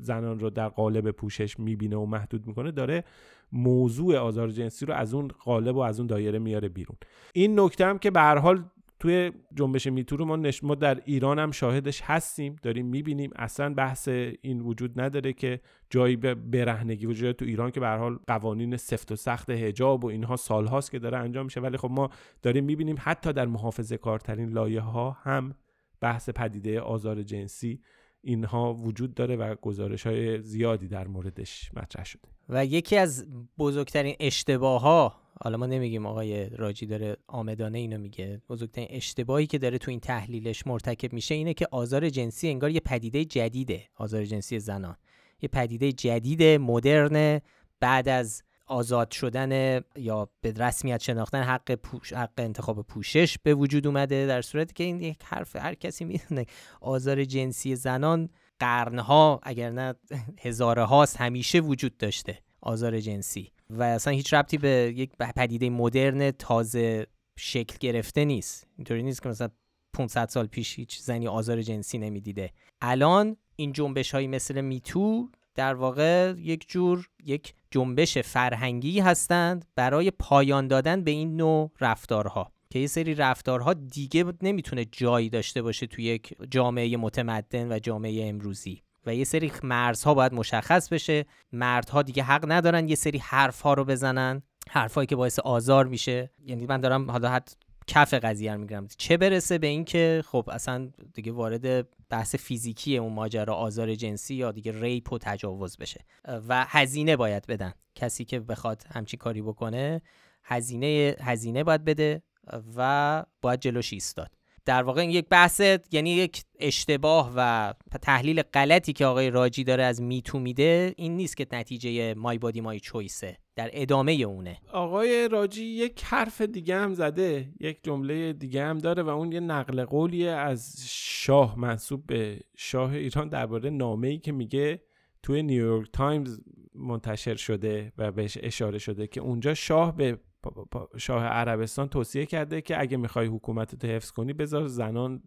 زنان رو در قالب پوشش می‌بینه و محدود می‌کنه داره موضوع آزار جنسی رو از اون قالب و از اون دایره میاره بیرون. این نکته هم که به هر حال توی جنبش میتو رو ما, نش... ما در ایران هم شاهدش هستیم داریم می‌بینیم. اصلا بحث این وجود نداره که جایی به برهنگی وجود تو ایران که به حال قوانین سفت و سخت حجاب و اینها سالهاست که داره انجام میشه. ولی خب ما داریم می‌بینیم حتی در محافظه کارترین لایه ها هم بحث پدیده آزار جنسی اینها وجود داره و گزارش های زیادی در موردش مطرح شده. و یکی از بزرگترین اشتباه ها حالا ما نمیگیم آقای راجی داره آمدانه اینو میگه بزرگترین اشتباهی که داره تو این تحلیلش مرتکب میشه اینه که آزار جنسی انگار یه پدیده جدیده آزار جنسی زنان. یه پدیده جدید مدرن بعد از آزاد شدن یا به رسمیت شناختن حق, پوش، حق انتخاب پوشش به وجود اومده در صورتی که این یک حرف هر کسی می‌دونه. آزار جنسی زنان قرنها اگر نه هزاره هاست همیشه وجود داشته آزار جنسی. و اصلا هیچ ربطی به یک پدیده مدرن تازه شکل گرفته نیست. اینطوری نیست که مثلا 500 سال پیش هیچ زنی آزار جنسی نمی‌دیده. الان این جنبش هایی مثل میتو در واقع یک جور یک جنبش فرهنگی هستند برای پایان دادن به این نوع رفتارها که یه سری رفتارها دیگه نمی‌تونه جایی داشته باشه توی یک جامعه متمدن و جامعه امروزی و یه سری مرزها باید مشخص بشه. مردها دیگه حق ندارن یه سری حرفها رو بزنن. حرفهایی که باعث آزار میشه. یعنی من دارم حالا حد کف قضیه رو میگم چه برسه به اینکه خب اصلا دیگه وارد بحث فیزیکی اون ماجرا آزار جنسی یا دیگه ریپ و تجاوز بشه. و هزینه باید بدن. کسی که بخواد همچین کاری بکنه هزینه هزینه باید بده و باید جلوش ایستاد. در واقع این یک بحث یعنی یک اشتباه و تحلیل غلطی که آقای راجی داره از میتو میده این نیست که نتیجه مای بادی مای چویسه در ادامه اونه. آقای راجی یک حرف دیگه هم زده یک جمله دیگه هم داره و اون یه نقل قولیه از شاه منسوب به شاه ایران درباره نامه‌ای که میگه توی نیویورک تایمز منتشر شده و بهش اشاره شده که اونجا شاه به شاه عربستان توصیه کرده که اگه می‌خوای حکومت حفظ کنی بذار زنان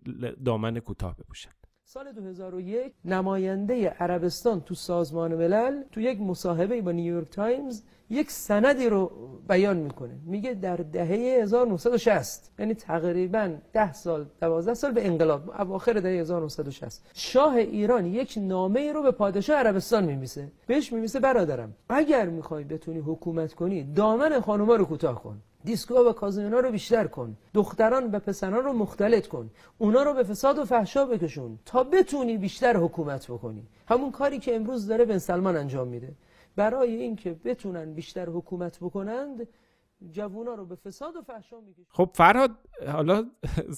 دامن کوتاه بپوشن. سال 2001 نماینده عربستان تو سازمان ملل تو یک مصاحبه با نیویورک تایمز یک سندی رو بیان می‌کنه. میگه در دهه 1960 یعنی تقریبا 10 سال 12 سال به انقلاب اواخر دهه 1960 شاه ایران یک نامه ای رو به پادشاه عربستان میمیسه بهش میمیسه برادرم اگر می‌خوای بتونی حکومت کنی دامن خانوما رو کوتاه کن. دیسکو و کازینونا رو بیشتر کن. دختران و پسران رو مختلط کن. اونا رو به فساد و فحشا بکشون تا بتونی بیشتر حکومت بکنی. همون کاری که امروز داره بن سلمان انجام میده. برای اینکه بتونن بیشتر حکومت بکنند جوونا رو به فساد و فحشا می‌کشن. خب فرهاد حالا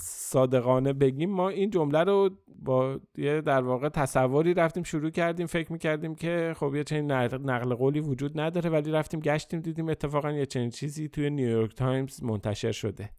صادقانه بگیم ما این جمله رو با یه در واقع تصوری رفتیم شروع کردیم فکر می‌کردیم که خب یه چنین نقل قولی وجود نداره ولی رفتیم گشتیم دیدیم اتفاقا یه چنین چیزی توی نیویورک تایمز منتشر شده.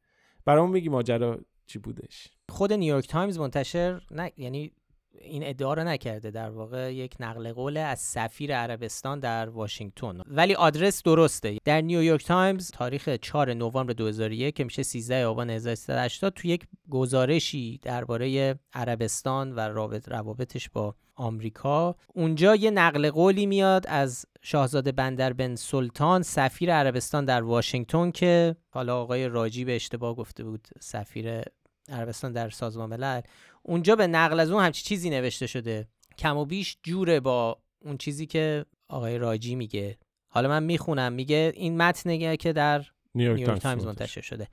برامون میگی ماجرا چی بودش؟ خود نیویورک تایمز منتشر نه یعنی این ادعا رو نکرده در واقع یک نقل قول از سفیر عربستان در واشنگتن. ولی آدرس درسته. در نیویورک تایمز تاریخ 4 نوامبر 2001 که میشه 13 آبان 1380 تو یک گزارشی درباره عربستان و رابط روابطش با آمریکا اونجا یه نقل قولی میاد از شاهزاده بندر بن سلطان سفیر عربستان در واشنگتن که حالا آقای راجی به اشتباه گفته بود سفیر عربستان در سازمان ملل اونجا به نقل از اون همچی چیزی نوشته شده. کم و بیش جوره با اون چیزی که آقای راجی میگه. حالا من می‌خونم. میگه این متن که در نیویورک تایمز منتشر شده.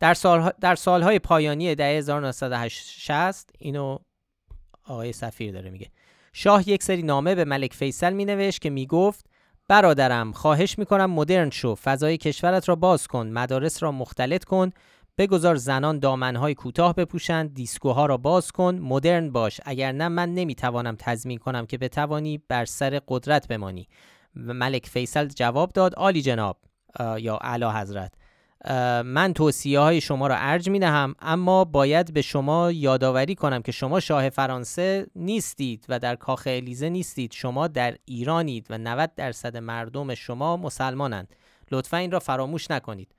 در, سال در سالهای پایانی دهه 1960 اینو آقای سفیر داره میگه. شاه یک سری نامه به ملک فیصل مینوشت که می‌گفت برادرم خواهش می‌کنم مدرن شو فضای کشورت را باز کن مدارس را مختلط کن بگذار زنان دامنهای کوتاه بپوشند دیسکوها را باز کن مدرن باش. اگر نه من نمی‌توانم تضمین کنم که بتوانی بر سر قدرت بمانی. ملک فیصل جواب داد عالی جناب یا اعلی حضرت من توصیه های شما را ارج می دهم اما باید به شما یادآوری کنم که شما شاه فرانسه نیستید و در کاخ الیزه نیستید. شما در ایرانید و 90 درصد مردم شما مسلمانند. لطفا این را فراموش نکنید.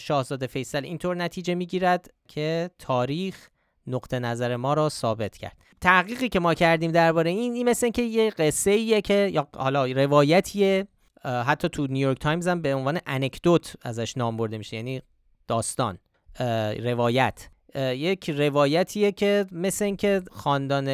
شاهزاده فیصل اینطور نتیجه می‌گیرد که تاریخ نقطه نظر ما را ثابت کرد. تحقیقی که ما کردیم درباره این این مثل که یه قصه ایه که یا حالا روایتیه. حتی تو نیویورک تایمز هم به عنوان anecdote ازش نام برده میشه یعنی داستان. روایت. یک روایتیه که مثل اینکه خاندان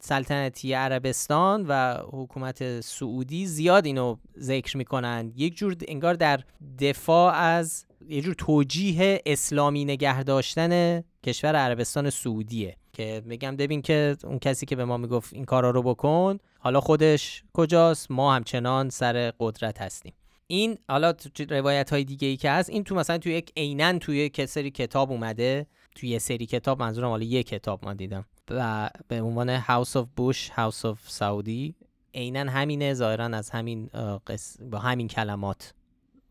سلطنتی عربستان و حکومت سعودی زیاد اینو ذکر می‌کنن. یک جور انگار در دفاع از یه جور توجیه اسلامی نگه داشتن کشور عربستان سعودیه که میگم ببین که اون کسی که به ما می‌گفت این کارا رو بکن حالا خودش کجاست؟ ما همچنان سر قدرت هستیم. این حالا تو روایت های دیگه ای که هست این تو مثلا توی یک عینا توی یک سری کتاب اومده توی یه سری کتاب منظورم حالا یه کتاب ما دیدم. و به عنوان House of Bush House of Saudi عینا همینه ظاهرا از همین قص... با همین کلمات.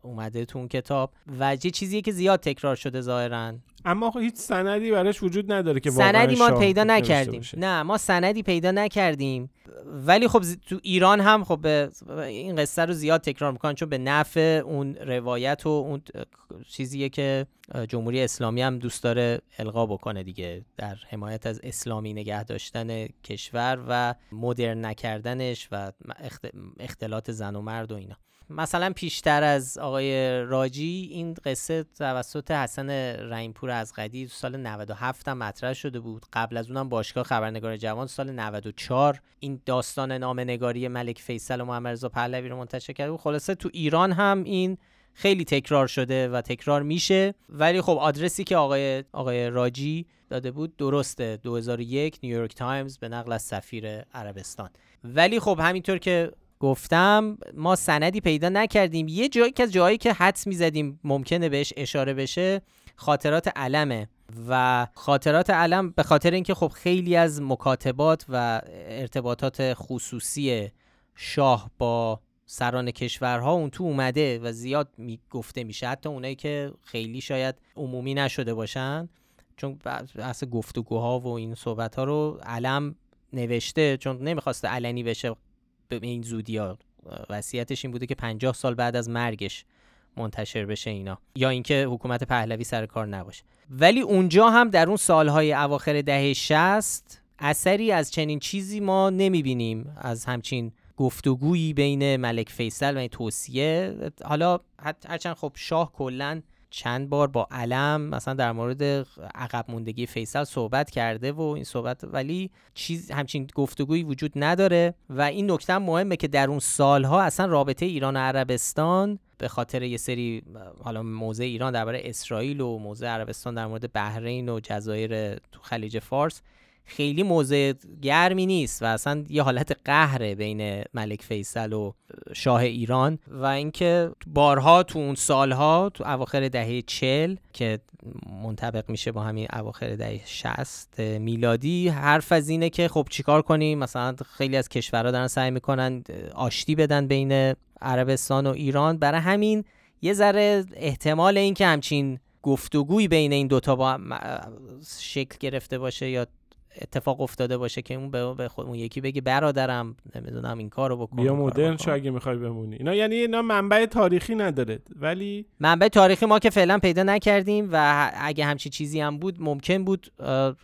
اومده تو اون کتاب و یه چیزیه که زیاد تکرار شده ظاهرا. اما هیچ سندی براش وجود نداره که سندی ما پیدا نکردیم. نه ما سندی پیدا نکردیم. ولی خب تو ایران هم خب این قصه رو زیاد تکرار می‌کنن چون به نفع اون روایت و اون چیزیه که جمهوری اسلامی هم دوست داره القا بکنه دیگه در حمایت از اسلامی نگه داشتن کشور و مدرن نکردنش و اختلاط زن و مرد و اینا. مثلا پیشتر از آقای راجی این قصه توسط حسن رحیم‌پور ازغدی سال 97 هم مطرح شده بود. قبل از اونم باشگاه خبرنگار جوان سال 94 این داستان نگاری ملک فیصل و محمد رضا پهلوی رو منتشر کرده بود. خلاصه تو ایران هم این خیلی تکرار شده و تکرار میشه. ولی خب آدرسی که آقای آقای راجی داده بود درسته. 2001 نیویورک تایمز به نقل از سفیر عربستان. ولی خب همینطور که گفتم ما سندی پیدا نکردیم. یه جایی که از جایی که حدس می‌زدیم ممکنه بهش اشاره بشه خاطرات علمه. و خاطرات علم به خاطر اینکه خب خیلی از مکاتبات و ارتباطات خصوصی شاه با سران کشورها اون تو اومده و زیاد می گفته میشه. حتی اونایی که خیلی شاید عمومی نشده باشن. چون بحث گفتگوها و این صحبت ها رو علم نوشته چون نمی‌خواسته علنی بشه. به این زودی ها. وصیتش این بوده که 50 سال بعد از مرگش منتشر بشه اینا. یا اینکه حکومت پهلوی سر کار نباشه. ولی اونجا هم در اون سالهای اواخر دهه 60 اثری از چنین چیزی ما نمی‌بینیم. از همچین گفتگویی بین ملک فیصل و این توصیه. حالا هرچند خب شاه کلا چند بار با علم مثلا در مورد عقب موندگی فیصل صحبت کرده و این صحبت ولی چیز همچین گفتگویی وجود نداره و این نکته مهمه که در اون سالها اصلا رابطه ایران و عربستان به خاطر یه سری حالا موضع ایران درباره اسرائیل و موضع عربستان در مورد بحرین و جزایر تو خلیج فارس خیلی موضع گرمی نیست و اصلا یه حالت قهره بین ملک فیصل و شاه ایران و اینکه بارها تو اون سالها تو اواخر دهه چل که منطبق میشه با همین اواخر دهه 60 میلادی حرف از اینه که خب چیکار کنیم؟ مثلا خیلی از کشورها دارن سعی می‌کنن آشتی بدن بین عربستان و ایران. برای همین یه ذره احتمال اینکه همچین گفتگوی بین این دوتا با شکل گرفته باشه یا اتفاق افتاده باشه که اون به خود اون یکی بگه برادرم نمی‌دونم این کارو بکن بیا مدرن شو اگه می‌خوای بمونی. اینا یعنی اینا منبع تاریخی نداره ولی منبع تاریخی ما که فعلا پیدا نکردیم و اگه همچی چیزی هم بود ممکن بود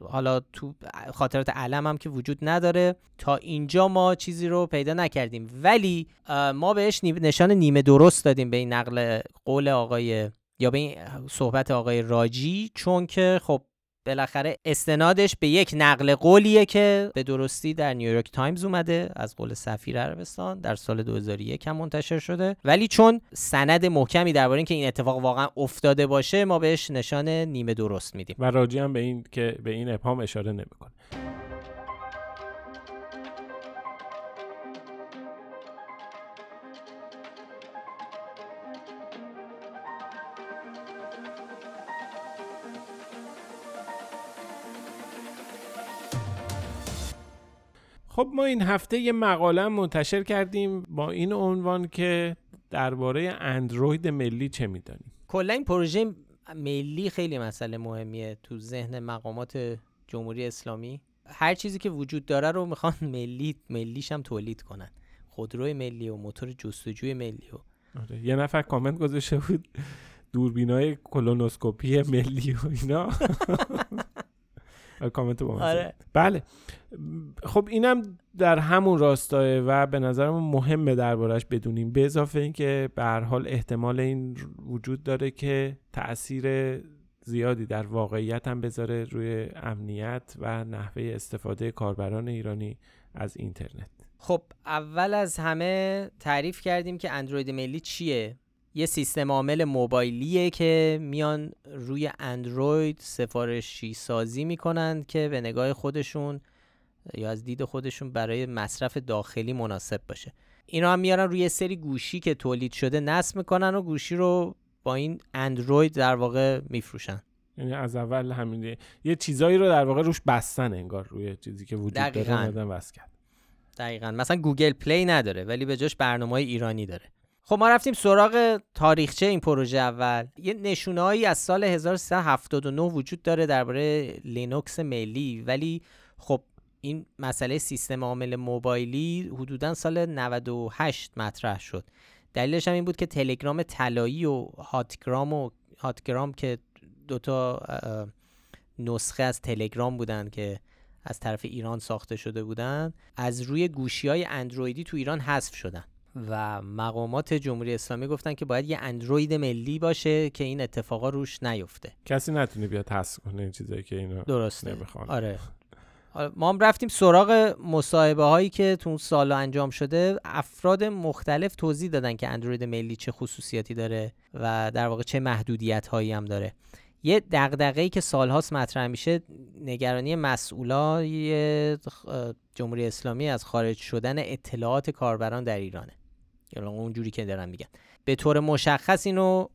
حالا تو خاطرات علم هم که وجود نداره تا اینجا ما چیزی رو پیدا نکردیم. ولی ما بهش نشان نیمه درست دادیم به این نقل قول آقای یا به این صحبت آقای راجی چون که خب بالاخره استنادش به یک نقل قولیه که به درستی در نیویورک تایمز اومده از قول سفیر عربستان در سال 2001 هم منتشر شده. ولی چون سند محکمی درباره اینکه این اتفاق واقعا افتاده باشه ما بهش نشان نیمه درست میدیم. و راجی هم به این که به این ابهام اشاره نمی‌کنه. خب ما این هفته یه مقاله منتشر کردیم با این عنوان که درباره اندروید ملی چه می‌دانیم. کلا این پروژه ملی خیلی مسئله مهمیه تو ذهن مقامات جمهوری اسلامی. هر چیزی که وجود داره رو می‌خوان ملی ملیش هم تولید کنن. خودروی ملی و موتور جستجوی ملی و آره. یه نفر کامنت گذاشته بود دوربینای کلونوسکوپی ملی و اینا. کامنت با آره. بله. خب اینم در همون راستاه و به نظرم مهمه دربارش بدونیم. به اضافه اینکه به هر حال احتمال این وجود داره که تاثیر زیادی در واقعیت هم بذاره روی امنیت و نحوه استفاده کاربران ایرانی از اینترنت. خب اول از همه تعریف کردیم که اندروید ملی چیه؟ یه سیستم عامل موبایلیه که میان روی اندروید سفارشی سازی می‌کنن که به نگاه خودشون یا از دید خودشون برای مصرف داخلی مناسب باشه. اینا هم میارن روی سری گوشی که تولید شده نصب می‌کنن و گوشی رو با این اندروید در واقع میفروشن. یعنی از اول همین یه چیزایی رو در واقع روش بستن انگار روی چیزی که وجود داره base کرد. دقیقا. مثلا گوگل پلی نداره ولی به جاش برنامه ایرانی داره. خب ما رفتیم سراغ تاریخچه این پروژه اول. یه نشونهایی از سال 1379 وجود داره درباره لینوکس ملی ولی خب این مسئله سیستم عامل موبایلی حدودا سال 98 مطرح شد. دلیلش هم این بود که تلگرام طلایی و هاتگرام و هاتگرام که دوتا نسخه از تلگرام بودن که از طرف ایران ساخته شده بودن از روی گوشی های اندرویدی تو ایران حذف شدن. و مقامات جمهوری اسلامی گفتن که باید یه اندروید ملی باشه که این اتفاقا روش نیفته. کسی نتونه بیاد حذف کنه این چیزایی که اینو درسته. نمی‌خوان. آره. ما هم رفتیم سراغ مصاحبه هایی که تو اون سال انجام شده. افراد مختلف توضیح دادن که اندروید ملی چه خصوصیاتی داره و در واقع چه محدودیت هایی هم داره. یه دغدغه‌ای که سالهاست مطرح میشه نگرانی مسئولای جمهوری اسلامی از خارج شدن اطلاعات کاربران در ایرانه. یا اونجوری که دارن میگن. به طور مشخص اینو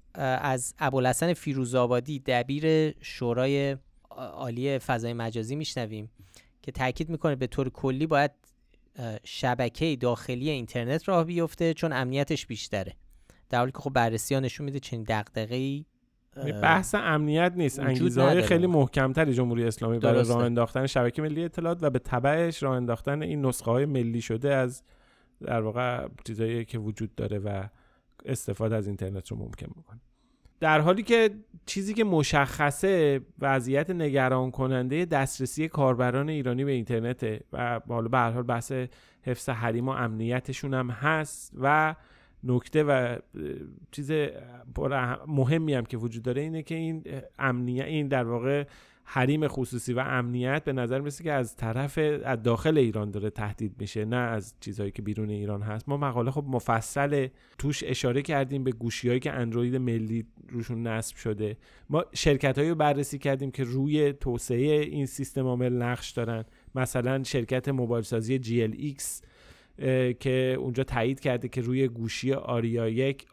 از ابوالحسن فیروزآبادی دبیر شورای عالی فضای مجازی میشنویم که تاکید می‌کنه به طور کلی باید شبکه داخلی اینترنت راه بیفته چون امنیتش بیشتره. در حالی که خب بررسی ها نشون میده چنین دغدغه‌ای یعنی بحث امنیت نیست. انگیزه های خیلی محکمتری جمهوری اسلامی برای راه انداختن شبکه ملی اطلاعات و به تبعش راه انداختن این نسخه های ملی شده از در واقع چیزایی که وجود داره و استفاده از اینترنت رو ممکن می‌کنه. در حالی که چیزی که مشخصه وضعیت نگران کننده دسترسی کاربران ایرانی به اینترنته و حالا به هر حال بحث حفظ حریم و امنیتشون هم هست و نکته و چیز مهمی هم که وجود داره اینه که این امنیت این در واقع حریم خصوصی و امنیت به نظر میسه که از طرف از داخل ایران داره تهدید میشه نه از چیزهایی که بیرون ایران هست. ما مقاله خب مفصل توش اشاره کردیم به گوشیهایی که اندروید ملی روشون نصب شده. ما شرکت هایی رو بررسی کردیم که روی توسعه این سیستم عامل نقش دارن. مثلا شرکت موبایل سازی GLX که اونجا تایید کرده که روی گوشی آریا یک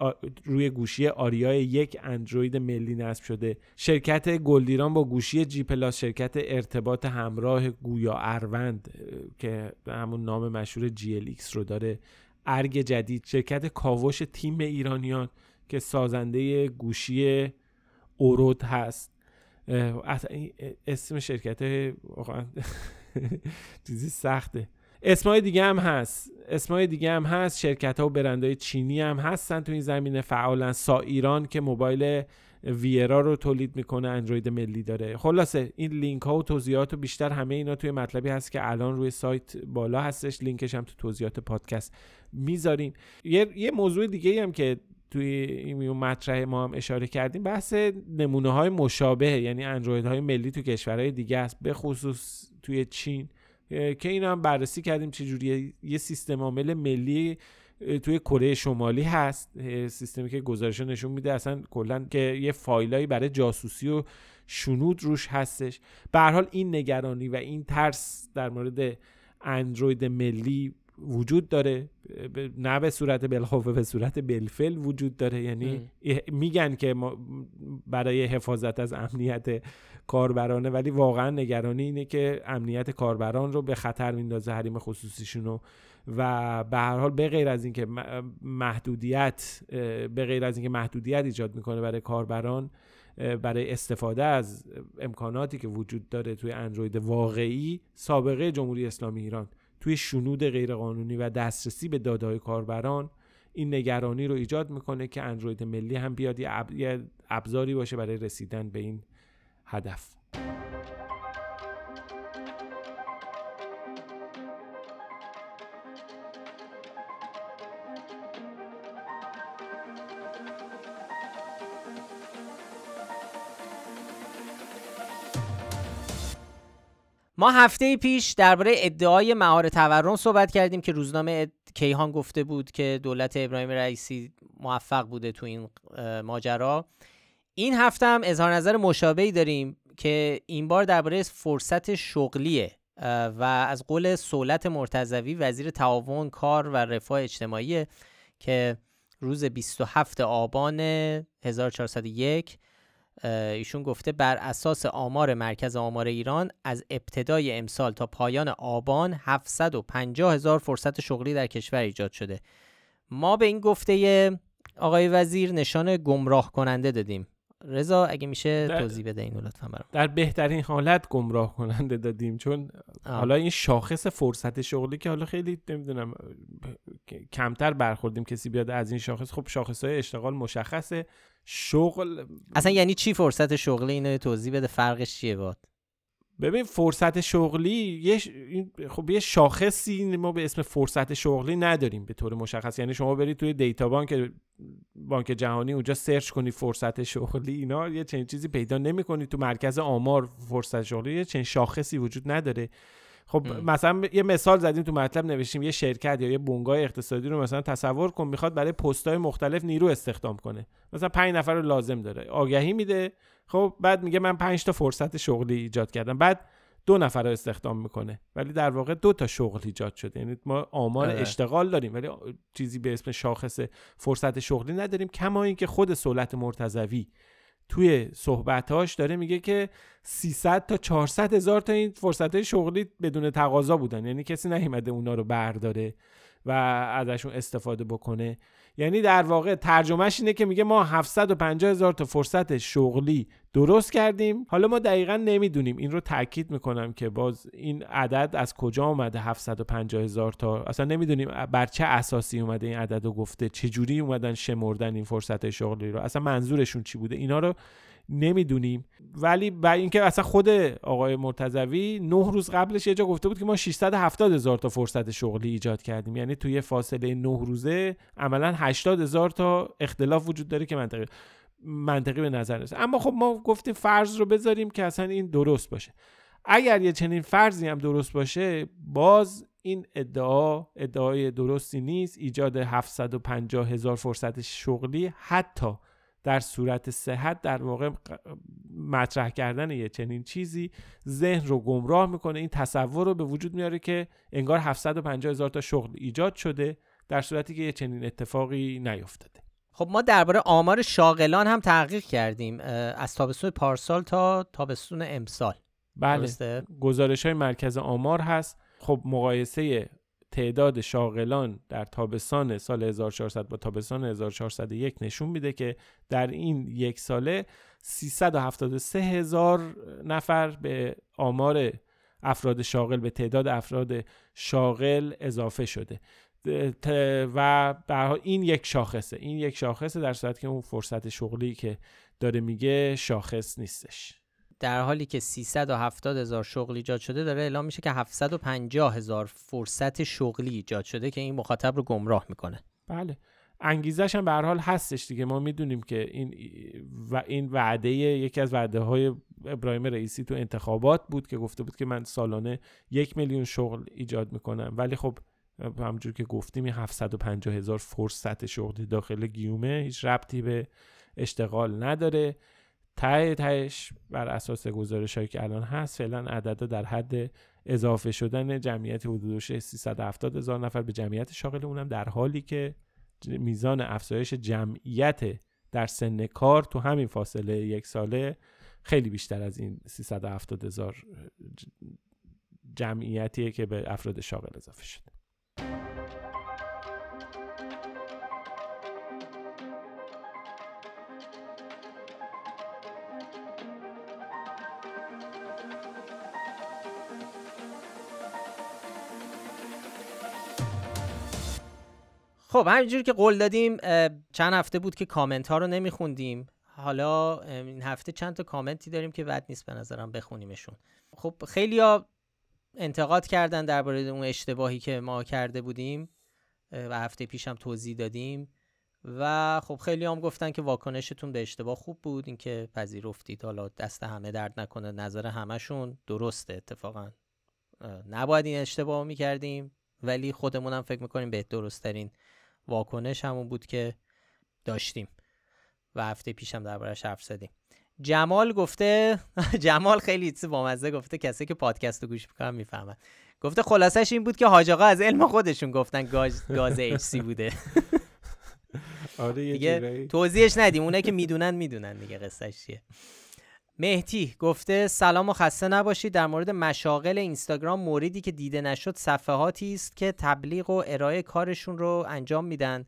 روی گوشی آریا یک اندروید ملی نصب شده. شرکت گلدیران با گوشی جی پلاس شرکت ارتباط همراه گویا اروند که همون نام مشهور جی رو داره ارگ جدید. شرکت کاوش تیم ایرانیان که سازنده گوشی اورود هست. اسم شرکت واقعا چیزی سخته. اسمای دیگه هم هست. اسمای دیگه هم هست. شرکت ها و برندهای چینی هم هستن تو این زمینه. فعالن سا ایران که موبایل ویرا رو تولید می‌کنه اندروید ملی داره. خلاصه این لینک ها و توضیحات و بیشتر همه اینا توی مطلبی هست که الان روی سایت بالا هستش. لینکش هم تو توضیحات پادکست می‌ذاریم یه, یه موضوع دیگه هم که توی این مطرح ما هم اشاره کردیم بحث نمونه های مشابه یعنی اندروید های ملی تو کشورهای دیگه است. به خصوص توی چین. که اینا هم بررسی کردیم چجوری یه سیستم عامل ملی توی کره شمالی هست. سیستمی که گزارش نشون میده اصلا کلا که یه فایلایی برای جاسوسی و شنود روش هستش. به حال این نگرانی و این ترس در مورد اندروید ملی وجود داره. نه به صورت بالخوفه به صورت بلفل وجود داره. یعنی میگن که برای حفاظت از امنیت کاربرانه ولی واقعا نگرانی اینه که امنیت کاربران رو به خطر میندازه حریم خصوصیشون و به هر حال به غیر از اینکه محدودیت به غیر از اینکه محدودیت ایجاد می‌کنه برای کاربران برای استفاده از امکاناتی که وجود داره توی اندروید واقعی سابقه جمهوری اسلامی ایران توی شنود غیرقانونی و دسترسی به دادهای کاربران این نگرانی رو ایجاد می‌کنه که اندروید ملی هم بیاد یه ابزاری باشه برای رسیدن به این هدف. ما هفته پیش درباره ادعای مهار تورم صحبت کردیم که روزنامه کیهان گفته بود که دولت ابراهیم رئیسی موفق بوده تو این ماجرا. این هفته هم اظهار نظر مشابهی داریم که این بار درباره فرصت شغلیه و از قول سولت مرتضوی وزیر تعاون کار و رفاه اجتماعی که روز 27 آبان 1401 ایشون گفته بر اساس آمار مرکز آمار ایران از ابتدای امسال تا پایان آبان 750 هزار فرصت شغلی در کشور ایجاد شده. ما به این گفته آقای وزیر نشان گمراه کننده دادیم. رضا اگه میشه توضیح بده اینو لطفا برام. در بهترین حالت گمراه کننده دادیم چون حالا این شاخص فرصت شغلی که حالا خیلی نمی‌دونم کمتر برخوردیم کسی بیاد از این شاخص. خب شاخص های اشتغال مشخصه. شغل اصلا یعنی چی فرصت شغلی اینو توضیح بده فرقش چیه باد ببین فرصت شغلی یه خب یه شاخصی ما به اسم فرصت شغلی نداریم به طور مشخص. یعنی شما برید توی دیتا بانک بانک جهانی اونجا سرچ کنی فرصت شغلی اینا یه چنین چیزی پیدا نمی‌کنی. تو مرکز آمار فرصت شغلی یه چنین شاخصی وجود نداره. خب مثلا یه مثال زدیم تو مطلب نوشتیم یه شرکت یا یه بنگاه اقتصادی رو مثلا تصور کن می‌خواد برای پستهای مختلف نیرو استخدام کنه. مثلا پنج نفر رو لازم داره. آگهی میده. خب بعد میگه من پنج تا فرصت شغلی ایجاد کردم. بعد دو نفر رو استخدام می‌کنه. ولی در واقع دو تا شغل ایجاد شده. یعنی ما آمار اه. اشتغال داریم ولی چیزی به اسم شاخص فرصت شغلی نداریم. کما اینکه خود سولت مرتضوی توی صحبتاش داره میگه که 300 تا 400 هزار تا این فرصت شغلی بدون تقاضا بودن. یعنی کسی نیومده اونا رو برداره و ازشون استفاده بکنه. یعنی در واقع ترجمهش اینه که میگه ما 750 هزار تا فرصت شغلی درست کردیم. حالا ما دقیقا نمی‌دونیم. این رو تاکید می‌کنم که باز این عدد از کجا اومده 750 هزار تا. اصلا نمی‌دونیم بر چه اساسی اومده این عدد رو گفته. چجوری اومدن شمردن این فرصت شغلی رو؟ اصلا منظورشون چی بوده؟ اینا رو نمی‌دونیم. ولی با اینکه اصلا خود آقای مرتضوی نه روز قبلش یه جا گفته بود که ما 670 هزار تا فرصت شغلی ایجاد کردیم. یعنی توی فاصله نه روزه عملا 80 هزار تا اختلاف وجود داره که منطقی منطقی به نظر رسه اما خب ما گفتیم فرض رو بذاریم که اصلا این درست باشه. اگر یه چنین فرضی هم درست باشه باز این ادعا ادعای درستی نیست. ایجاد 750 هزار فرصت شغلی حتی در صورت صحت در واقع مطرح کردن یه چنین چیزی ذهن رو گمراه می‌کنه. این تصور رو به وجود میاره که انگار 750 هزار تا شغل ایجاد شده در صورتی که یه چنین اتفاقی نیفتاده. خب ما درباره آمار شاغلان هم تحقیق کردیم از تابستون پارسال تا تابستون امسال. بله. گزارش های مرکز آمار هست. خب مقایسه تعداد شاغلان در تابستان سال 1400 با تابستان 1401 نشون میده که در این یک ساله 373 هزار نفر به آمار افراد شاغل به تعداد افراد شاغل اضافه شده. و به این یک شاخصه. این یک شاخصه در صورت که اون فرصت شغلی که داره میگه شاخص نیستش. در حالی که 370 هزار شغل ایجاد شده داره اعلام میشه که 750 هزار فرصت شغلی ایجاد شده که این مخاطب رو گمراه می‌کنه. بله. انگیزش هم به حال هستش دیگه. ما می‌دونیم که این و این وعده یکی از وعده های ابراهیم رئیسی تو انتخابات بود که گفته بود که من سالانه یک میلیون شغل ایجاد می‌کنم. ولی خب همونجور که گفتیم این 750 هزار فرصت شغلی داخل گیومه هیچ ربطی به اشتغال نداره. ته تهش بر اساس گزارش هایی که الان هست فعلا عدد در حد اضافه شدن جمعیت حدود 370 هزار نفر به جمعیت شاغل اونم در حالی که میزان افزایش جمعیت در سن کار تو همین فاصله یک ساله خیلی بیشتر از این 370 هزار جمعیتیه که به افراد شاغل اضافه شده. خب همینجور که قول دادیم چند هفته بود که کامنت ها رو نمیخوندیم. حالا این هفته چند تا کامنتی داریم که بد نیست به نظرم بخونیمشون. خب خیلی ها انتقاد کردن درباره اون اشتباهی که ما کرده بودیم و هفته پیشم توضیح دادیم. و خب خیلی هم گفتن که واکنشتون به اشتباه خوب بود اینکه پذیرفتید. حالا دست همه درد نکنه نظر همشون درسته اتفاقا. نباید این اشتباه می‌کردیم ولی خودمونم فکر می‌کنیم به درست ترین واکنش همون بود که داشتیم و هفته پیشم دربارش حرف زدیم. جمال گفته جمال خیلی چیز بامزه گفته کسی که پادکست رو گوش می‌کنن می‌فهمن گفته خلاصش این بود که حاج آقا از علم خودشون گفتن گاز گاز سی بوده. آره دیگه توضیحش ندیم. اونایی که می‌دونن می‌دونن دیگه قصهش چیه. مهتی گفته سلام و خسته نباشید. در مورد مشاغل اینستاگرام موردی که دیده نشد صفحاتی است که تبلیغ و ارائه کارشون رو انجام میدن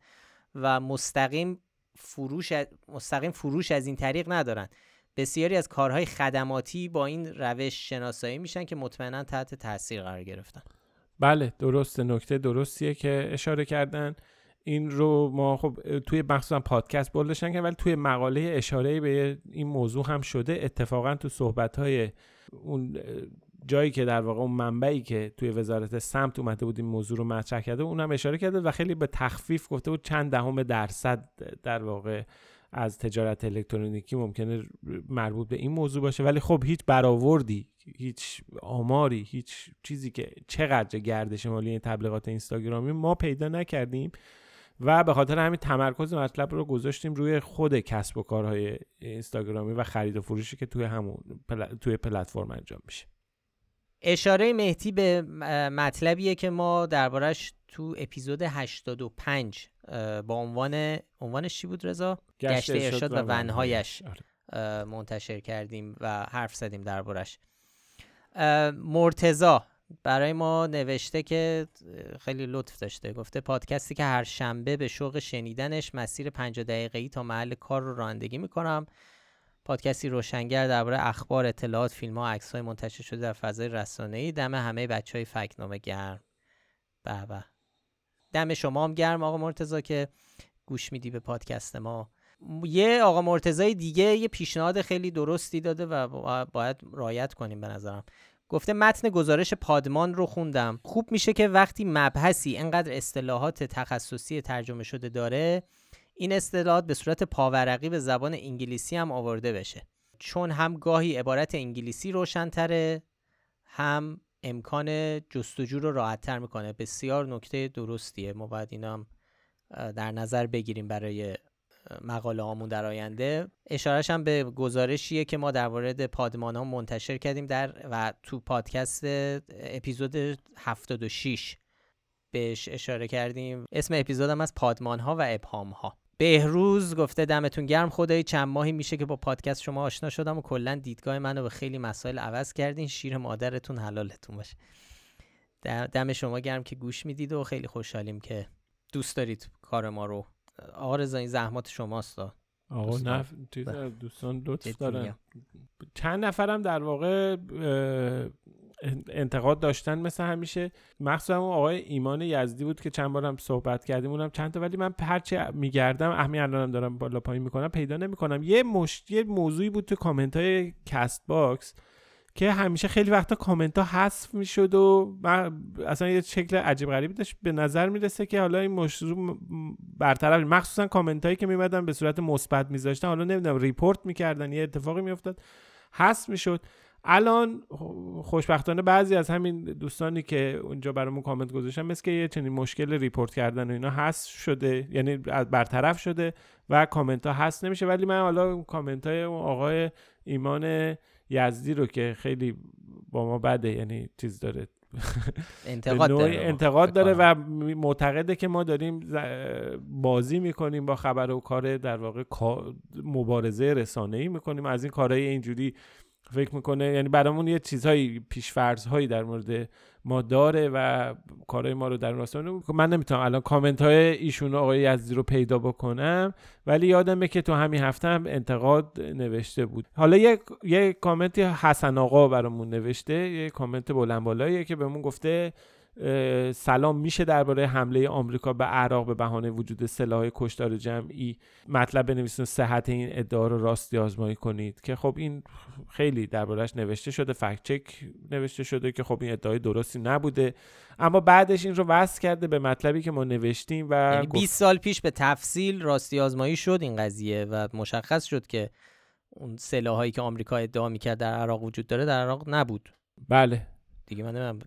و مستقیم فروش مستقیم فروش از این طریق ندارن. بسیاری از کارهای خدماتی با این روش شناسایی میشن که مطمئنا تحت تاثیر قرار گرفتن. بله درسته نکته درستیه که اشاره کردن. این رو ما خب توی مخصوصا پادکست بولدشن که ولی توی مقاله اشاره به این موضوع هم شده. اتفاقا تو صحبت های اون جایی که در واقع اون منبعی که توی وزارت سمت اومده بود این موضوع رو مطرح کرده اونم اشاره کرده و خیلی به تخفیف گفته بود چند دهم درصد در واقع از تجارت الکترونیکی ممکنه مربوط به این موضوع باشه. ولی خب هیچ برآوردی هیچ آماری هیچ چیزی که چقدر گردش مالی این تبلیغات اینستاگرامی ما پیدا نکردیم. و به خاطر همین تمرکز مطلب رو گذاشتیم روی خود کسب و کارهای اینستاگرامی و خرید و فروشی که توی همون توی پلتفرم انجام میشه. اشاره مهدی به مطلبیه که ما دربارش تو اپیزود 85 با عنوان عنوانش چی بود رضا؟ گشت ارشاد و ونهایش. آره. منتشر کردیم و حرف زدیم دربارش مرتزا برای ما نوشته که خیلی لطف داشته. گفته پادکستی که هر شنبه به شوق شنیدنش مسیر 50 دقیقه‌ای تا محل کار رو رانندگی می‌کنم. پادکستی روشنگر درباره اخبار اطلاعات فیلم ها عکس های منتشر شده در فضای رسانه‌ای. دم همه بچه های فکنامه گرم. به به. دم شما هم گرم آقا مرتزا که گوش میدی به پادکست ما. یه آقا مرتزای دیگه یه پیشنهاد خیلی درستی داده و باید رایت کنیم به نظرم. گفته متن گزارش پادمان رو خوندم. خوب میشه که وقتی مبحثی انقدر اصطلاحات تخصصی ترجمه شده داره این اصطلاحات به صورت پاورقی به زبان انگلیسی هم آورده بشه. چون هم گاهی عبارت انگلیسی روشنتره هم امکان جستجو رو راحتتر می‌کنه. بسیار نکته درستیه. ما باید اینا هم در نظر بگیریم برای مقاله هامون در آینده. اشارش هم به گزارشیه که ما در مورد پادمان ها منتشر کردیم در و تو پادکست اپیزود 76 بهش اشاره کردیم. اسم اپیزود هم از پادمان ها و ابهام ها. بهروز گفته دمتون گرم خدایی. چند ماهی میشه که با پادکست شما آشنا شدم و کلا دیدگاه منو به خیلی مسائل عوض کردین. شیر مادرتون حلالتون باشه. دم شما گرم که گوش می‌دید و خیلی خوشحالیم که دوست دارید کار ما رو آقا رضا این زحمات شماست آقا نه دوستان لطف دارن. چند نفرم در واقع انتقاد داشتن مثل همیشه. مخصوصا آقای ایمان یزدی بود که چند بارم صحبت کردیم. اونم چند تا ولی من هرچی میگردم همین الانم دارم بالا پایین می‌کنم پیدا نمی‌کنم. یه مش... یه موضوعی بود تو کامنت های Castbox که همیشه خیلی وقتا کامنت ها حذف می‌شد و اصلا یه شکل عجیب غریبی داشت. به نظر می‌رسه که حالا این موضوع برطرف مخصوصا کامنت هایی که میومدن به صورت مثبت میذاشتن. حالا نمی‌دونم report می‌کردن یه اتفاقی میافتاد. حذف می‌شد. الان خوشبختانه بعضی از همین دوستانی که اونجا برامون کامنت گذاشتن مثل که یه چنین مشکل report کردن و اینا حذف شده. یعنی برطرف شده و کامنت ها حذف نمیشه. ولی من حالا کامنت های آقای ایمان یزدی رو که خیلی با ما بده یعنی چیز داره. انتقاد داره. انتقاد داره و معتقده که ما داریم بازی می‌کنیم با خبر و کار در واقع مبارزه رسانه‌ای می‌کنیم. از این کارهای اینجوری فکر می‌کنه یعنی برامون یه چیزهایی پیشفرض هایی در مورد ما داره و کارهای ما رو در راستان من نمی‌تونم الان کامنت های ایشون آقای یزدی رو پیدا بکنم ولی یادمه که تو همین هفته هم انتقاد نوشته بود. حالا یه, یه کامنتی حسن آقا برامون نوشته یه کامنت بلند بالاییه که بهمون گفته سلام میشه درباره حمله آمریکا به عراق به بهانه وجود سلاح کشتار جمعی. مطلب بنویسید صحت این ادعا رو راستی آزمایی کنید. که خب این خیلی دربارهش نوشته شده فکت چک نوشته شده که خب این ادعای درستی نبوده. اما بعدش این رو وصل کرده به مطلبی که ما نوشتیم و یعنی 20 سال پیش به تفصیل راستی آزمایی شد این قضیه و مشخص شد که اون سلاحایی که آمریکا ادعا می‌کرد در عراق وجود داره در عراق نبود. بله. دیگه من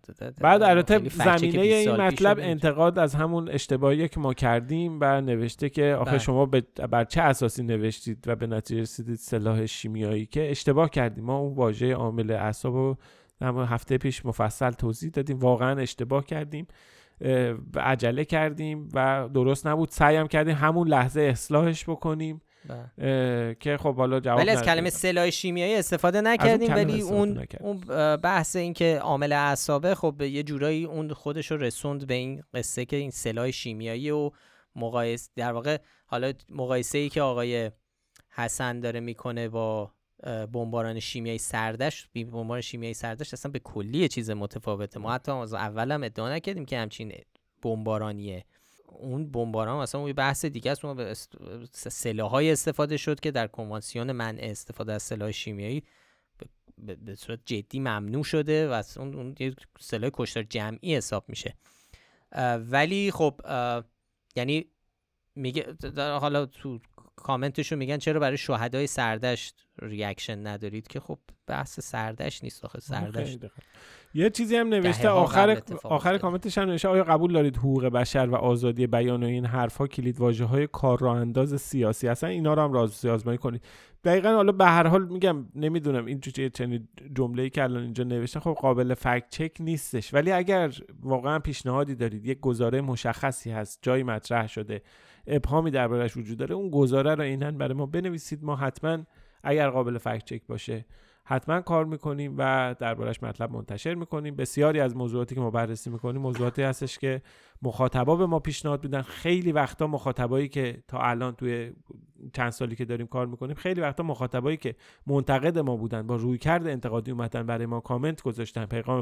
بعد البته زمینه این مطلب انتقاد از همون اشتباهی که ما کردیم و نوشته که آخه بله. شما بر چه اساسی نوشتید و به نتیجه رسیدید سلاح شیمیایی که اشتباه کردیم ما اون واژه عامل اعصاب رو هفته پیش مفصل توضیح دادیم واقعا اشتباه کردیم عجله کردیم و درست نبود سعیم کردیم همون لحظه اصلاحش بکنیم. که خب حالا جواب ولی از کلمه سلاح شیمیایی استفاده نکردیم ولی اون اون بحث این که عامل اعصابه خب یه جورایی اون خودش رو رسوند به این قصه که این سلاح شیمیایی و مقایسه در واقع حالا مقایسه ای که آقای حسن داره می‌کنه با بمباران شیمیایی سردش بمباران شیمیایی سردش اصلا به کلی چیز متفاوته. ما حتی از اول هم ادعا نکردیم که همچین بمبارانیه. اون بمباران اصلا اون بحث دیگه است به سلاحهای استفاده شد که در کنوانسیون منع استفاده از سلاح شیمیایی به صورت جدی ممنوع شده و اون, اون یه سلاح کشتار جمعی حساب میشه. ولی خب یعنی میگه حالا تو کامنتشون میگن چرا برای شهدای سردشت ریاکشن ندارید؟ که خب بحث سردشت نیست آخه سردشت یه چیزی هم نوشته آخر آخر کامنتش هم نوشته آیا قبول دارید حقوق بشر و آزادی بیان و این حرفها کلید واژه های کار را انداز سیاسی؟ اصلا اینا رو هم راز آزمایی کنید. دقیقا حالا به هر حال میگم نمی‌دونم این چنین جمله‌ای که الان اینجا نوشته خب قابل فکت چک نیستش. ولی اگر واقعا پیشنهادی دارید یک گزاره مشخصی هست جایی مطرح شده ابهامی دربارش وجود داره اون گزاره رو اینن برای ما بنویسید. ما حتما اگر قابل فکت چک باشه حتما کار می‌کنیم و دربارش مطلب منتشر می‌کنیم. بسیاری از موضوعاتی که ما بررسی می‌کنیم موضوعاتی هستش که مخاطبا به ما پیشنهاد میدن. خیلی وقتا مخاطبایی که تا الان توی چند سالی که داریم کار می‌کنیم خیلی وقتا مخاطبایی که منتقد ما بودن با رویکرد انتقادی اومدن برای ما کامنت گذاشتن پیغام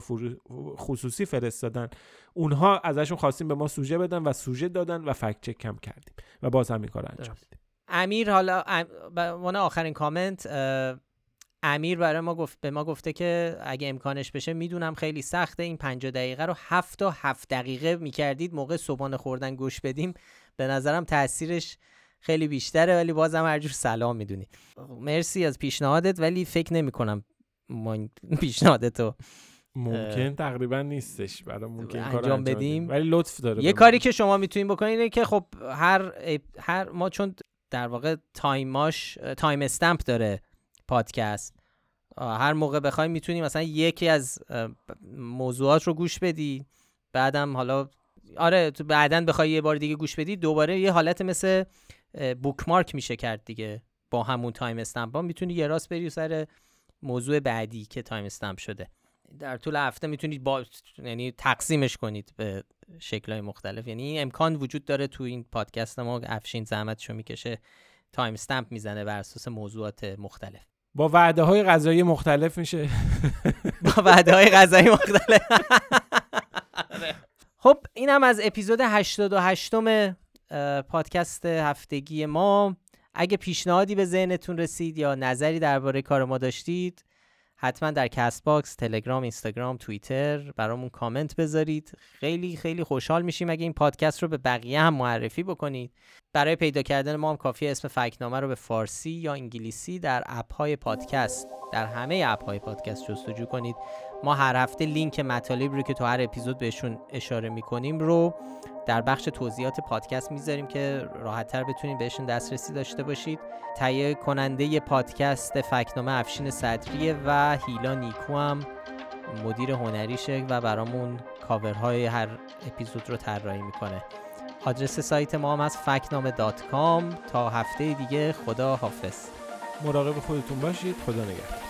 خصوصی فرستادن اونها ازشون خواستیم به ما سوژه بدن و سوژه دادن و فکت چک کم کردیم و باز هم این کار انجام میدیم امیر حالا ام... آخرین کامنت امیر برای ما گفت به ما گفته که اگه امکانش بشه می‌دونم خیلی سخته. این 50 دقیقه رو 7 تا 7 دقیقه می‌کردید. موقع صبحانه خوردن گوش بدیم. به نظرم تاثیرش خیلی بیشتره ولی بازم هر جور سلام می‌دونی. مرسی از پیشنهادت ولی فکر نمی کنم ما پیشنهادت رو ممکن تقریبا نیستش. برای ممکن انجام بدیم. ولی لطف داره یه کاری که شما می‌تونید بکنید اینه که خب هر هر ما چون در واقع time اش time stamp داره پادکست. هر موقع بخوایم می‌تونیم مثلا یکی از موضوعات رو گوش بدی. بعدم حالا آره تو بعدا بخوای یه بار دیگه گوش بدی دوباره یه حالت مثل bookmark میشه کرد دیگه. با همون time stamp می‌تونی یه راست بری سر موضوع بعدی که time stamp شده. در طول هفته می‌تونید با یعنی تقسیمش کنید به شکلهای مختلف. یعنی امکان وجود داره تو این پادکست ما افشین زحمتشو می‌کشه time stamp می‌زنه بر اساس موضوعات مختلف. با وعده های غذایی مختلف میشه. با وعده های غذایی مختلف خب اینم از اپیزود 88 م پادکست هفتگی ما. اگه پیشنهادی به ذهنتون رسید یا نظری درباره کار ما داشتید حتما در Castbox، تلگرام، اینستاگرام، توییتر برامون کامنت بذارید. خیلی خیلی خوشحال میشیم اگه این پادکست رو به بقیه هم معرفی بکنید. برای پیدا کردن ما هم کافی اسم فکنامه رو به فارسی یا انگلیسی در اپ های پادکست در همه اپ های پادکست جستجو کنید. ما هر هفته لینک مطالب رو که تو هر اپیزود بهشون اشاره می‌کنیم رو در بخش توضیحات پادکست می‌ذاریم که راحتتر بتونید بهشون دسترسی داشته باشید. تهیه کننده پادکست فکنامه افشین صدریه و هیلا نیکو هم مدیر هنریشه و برامون کاورهای هر اپیزود رو طراحی می‌کنه. آدرس سایت ما هم از فکنامه تا هفته دیگه خدا حافظ. مراقب خودتون باشید. خدا نگهدار.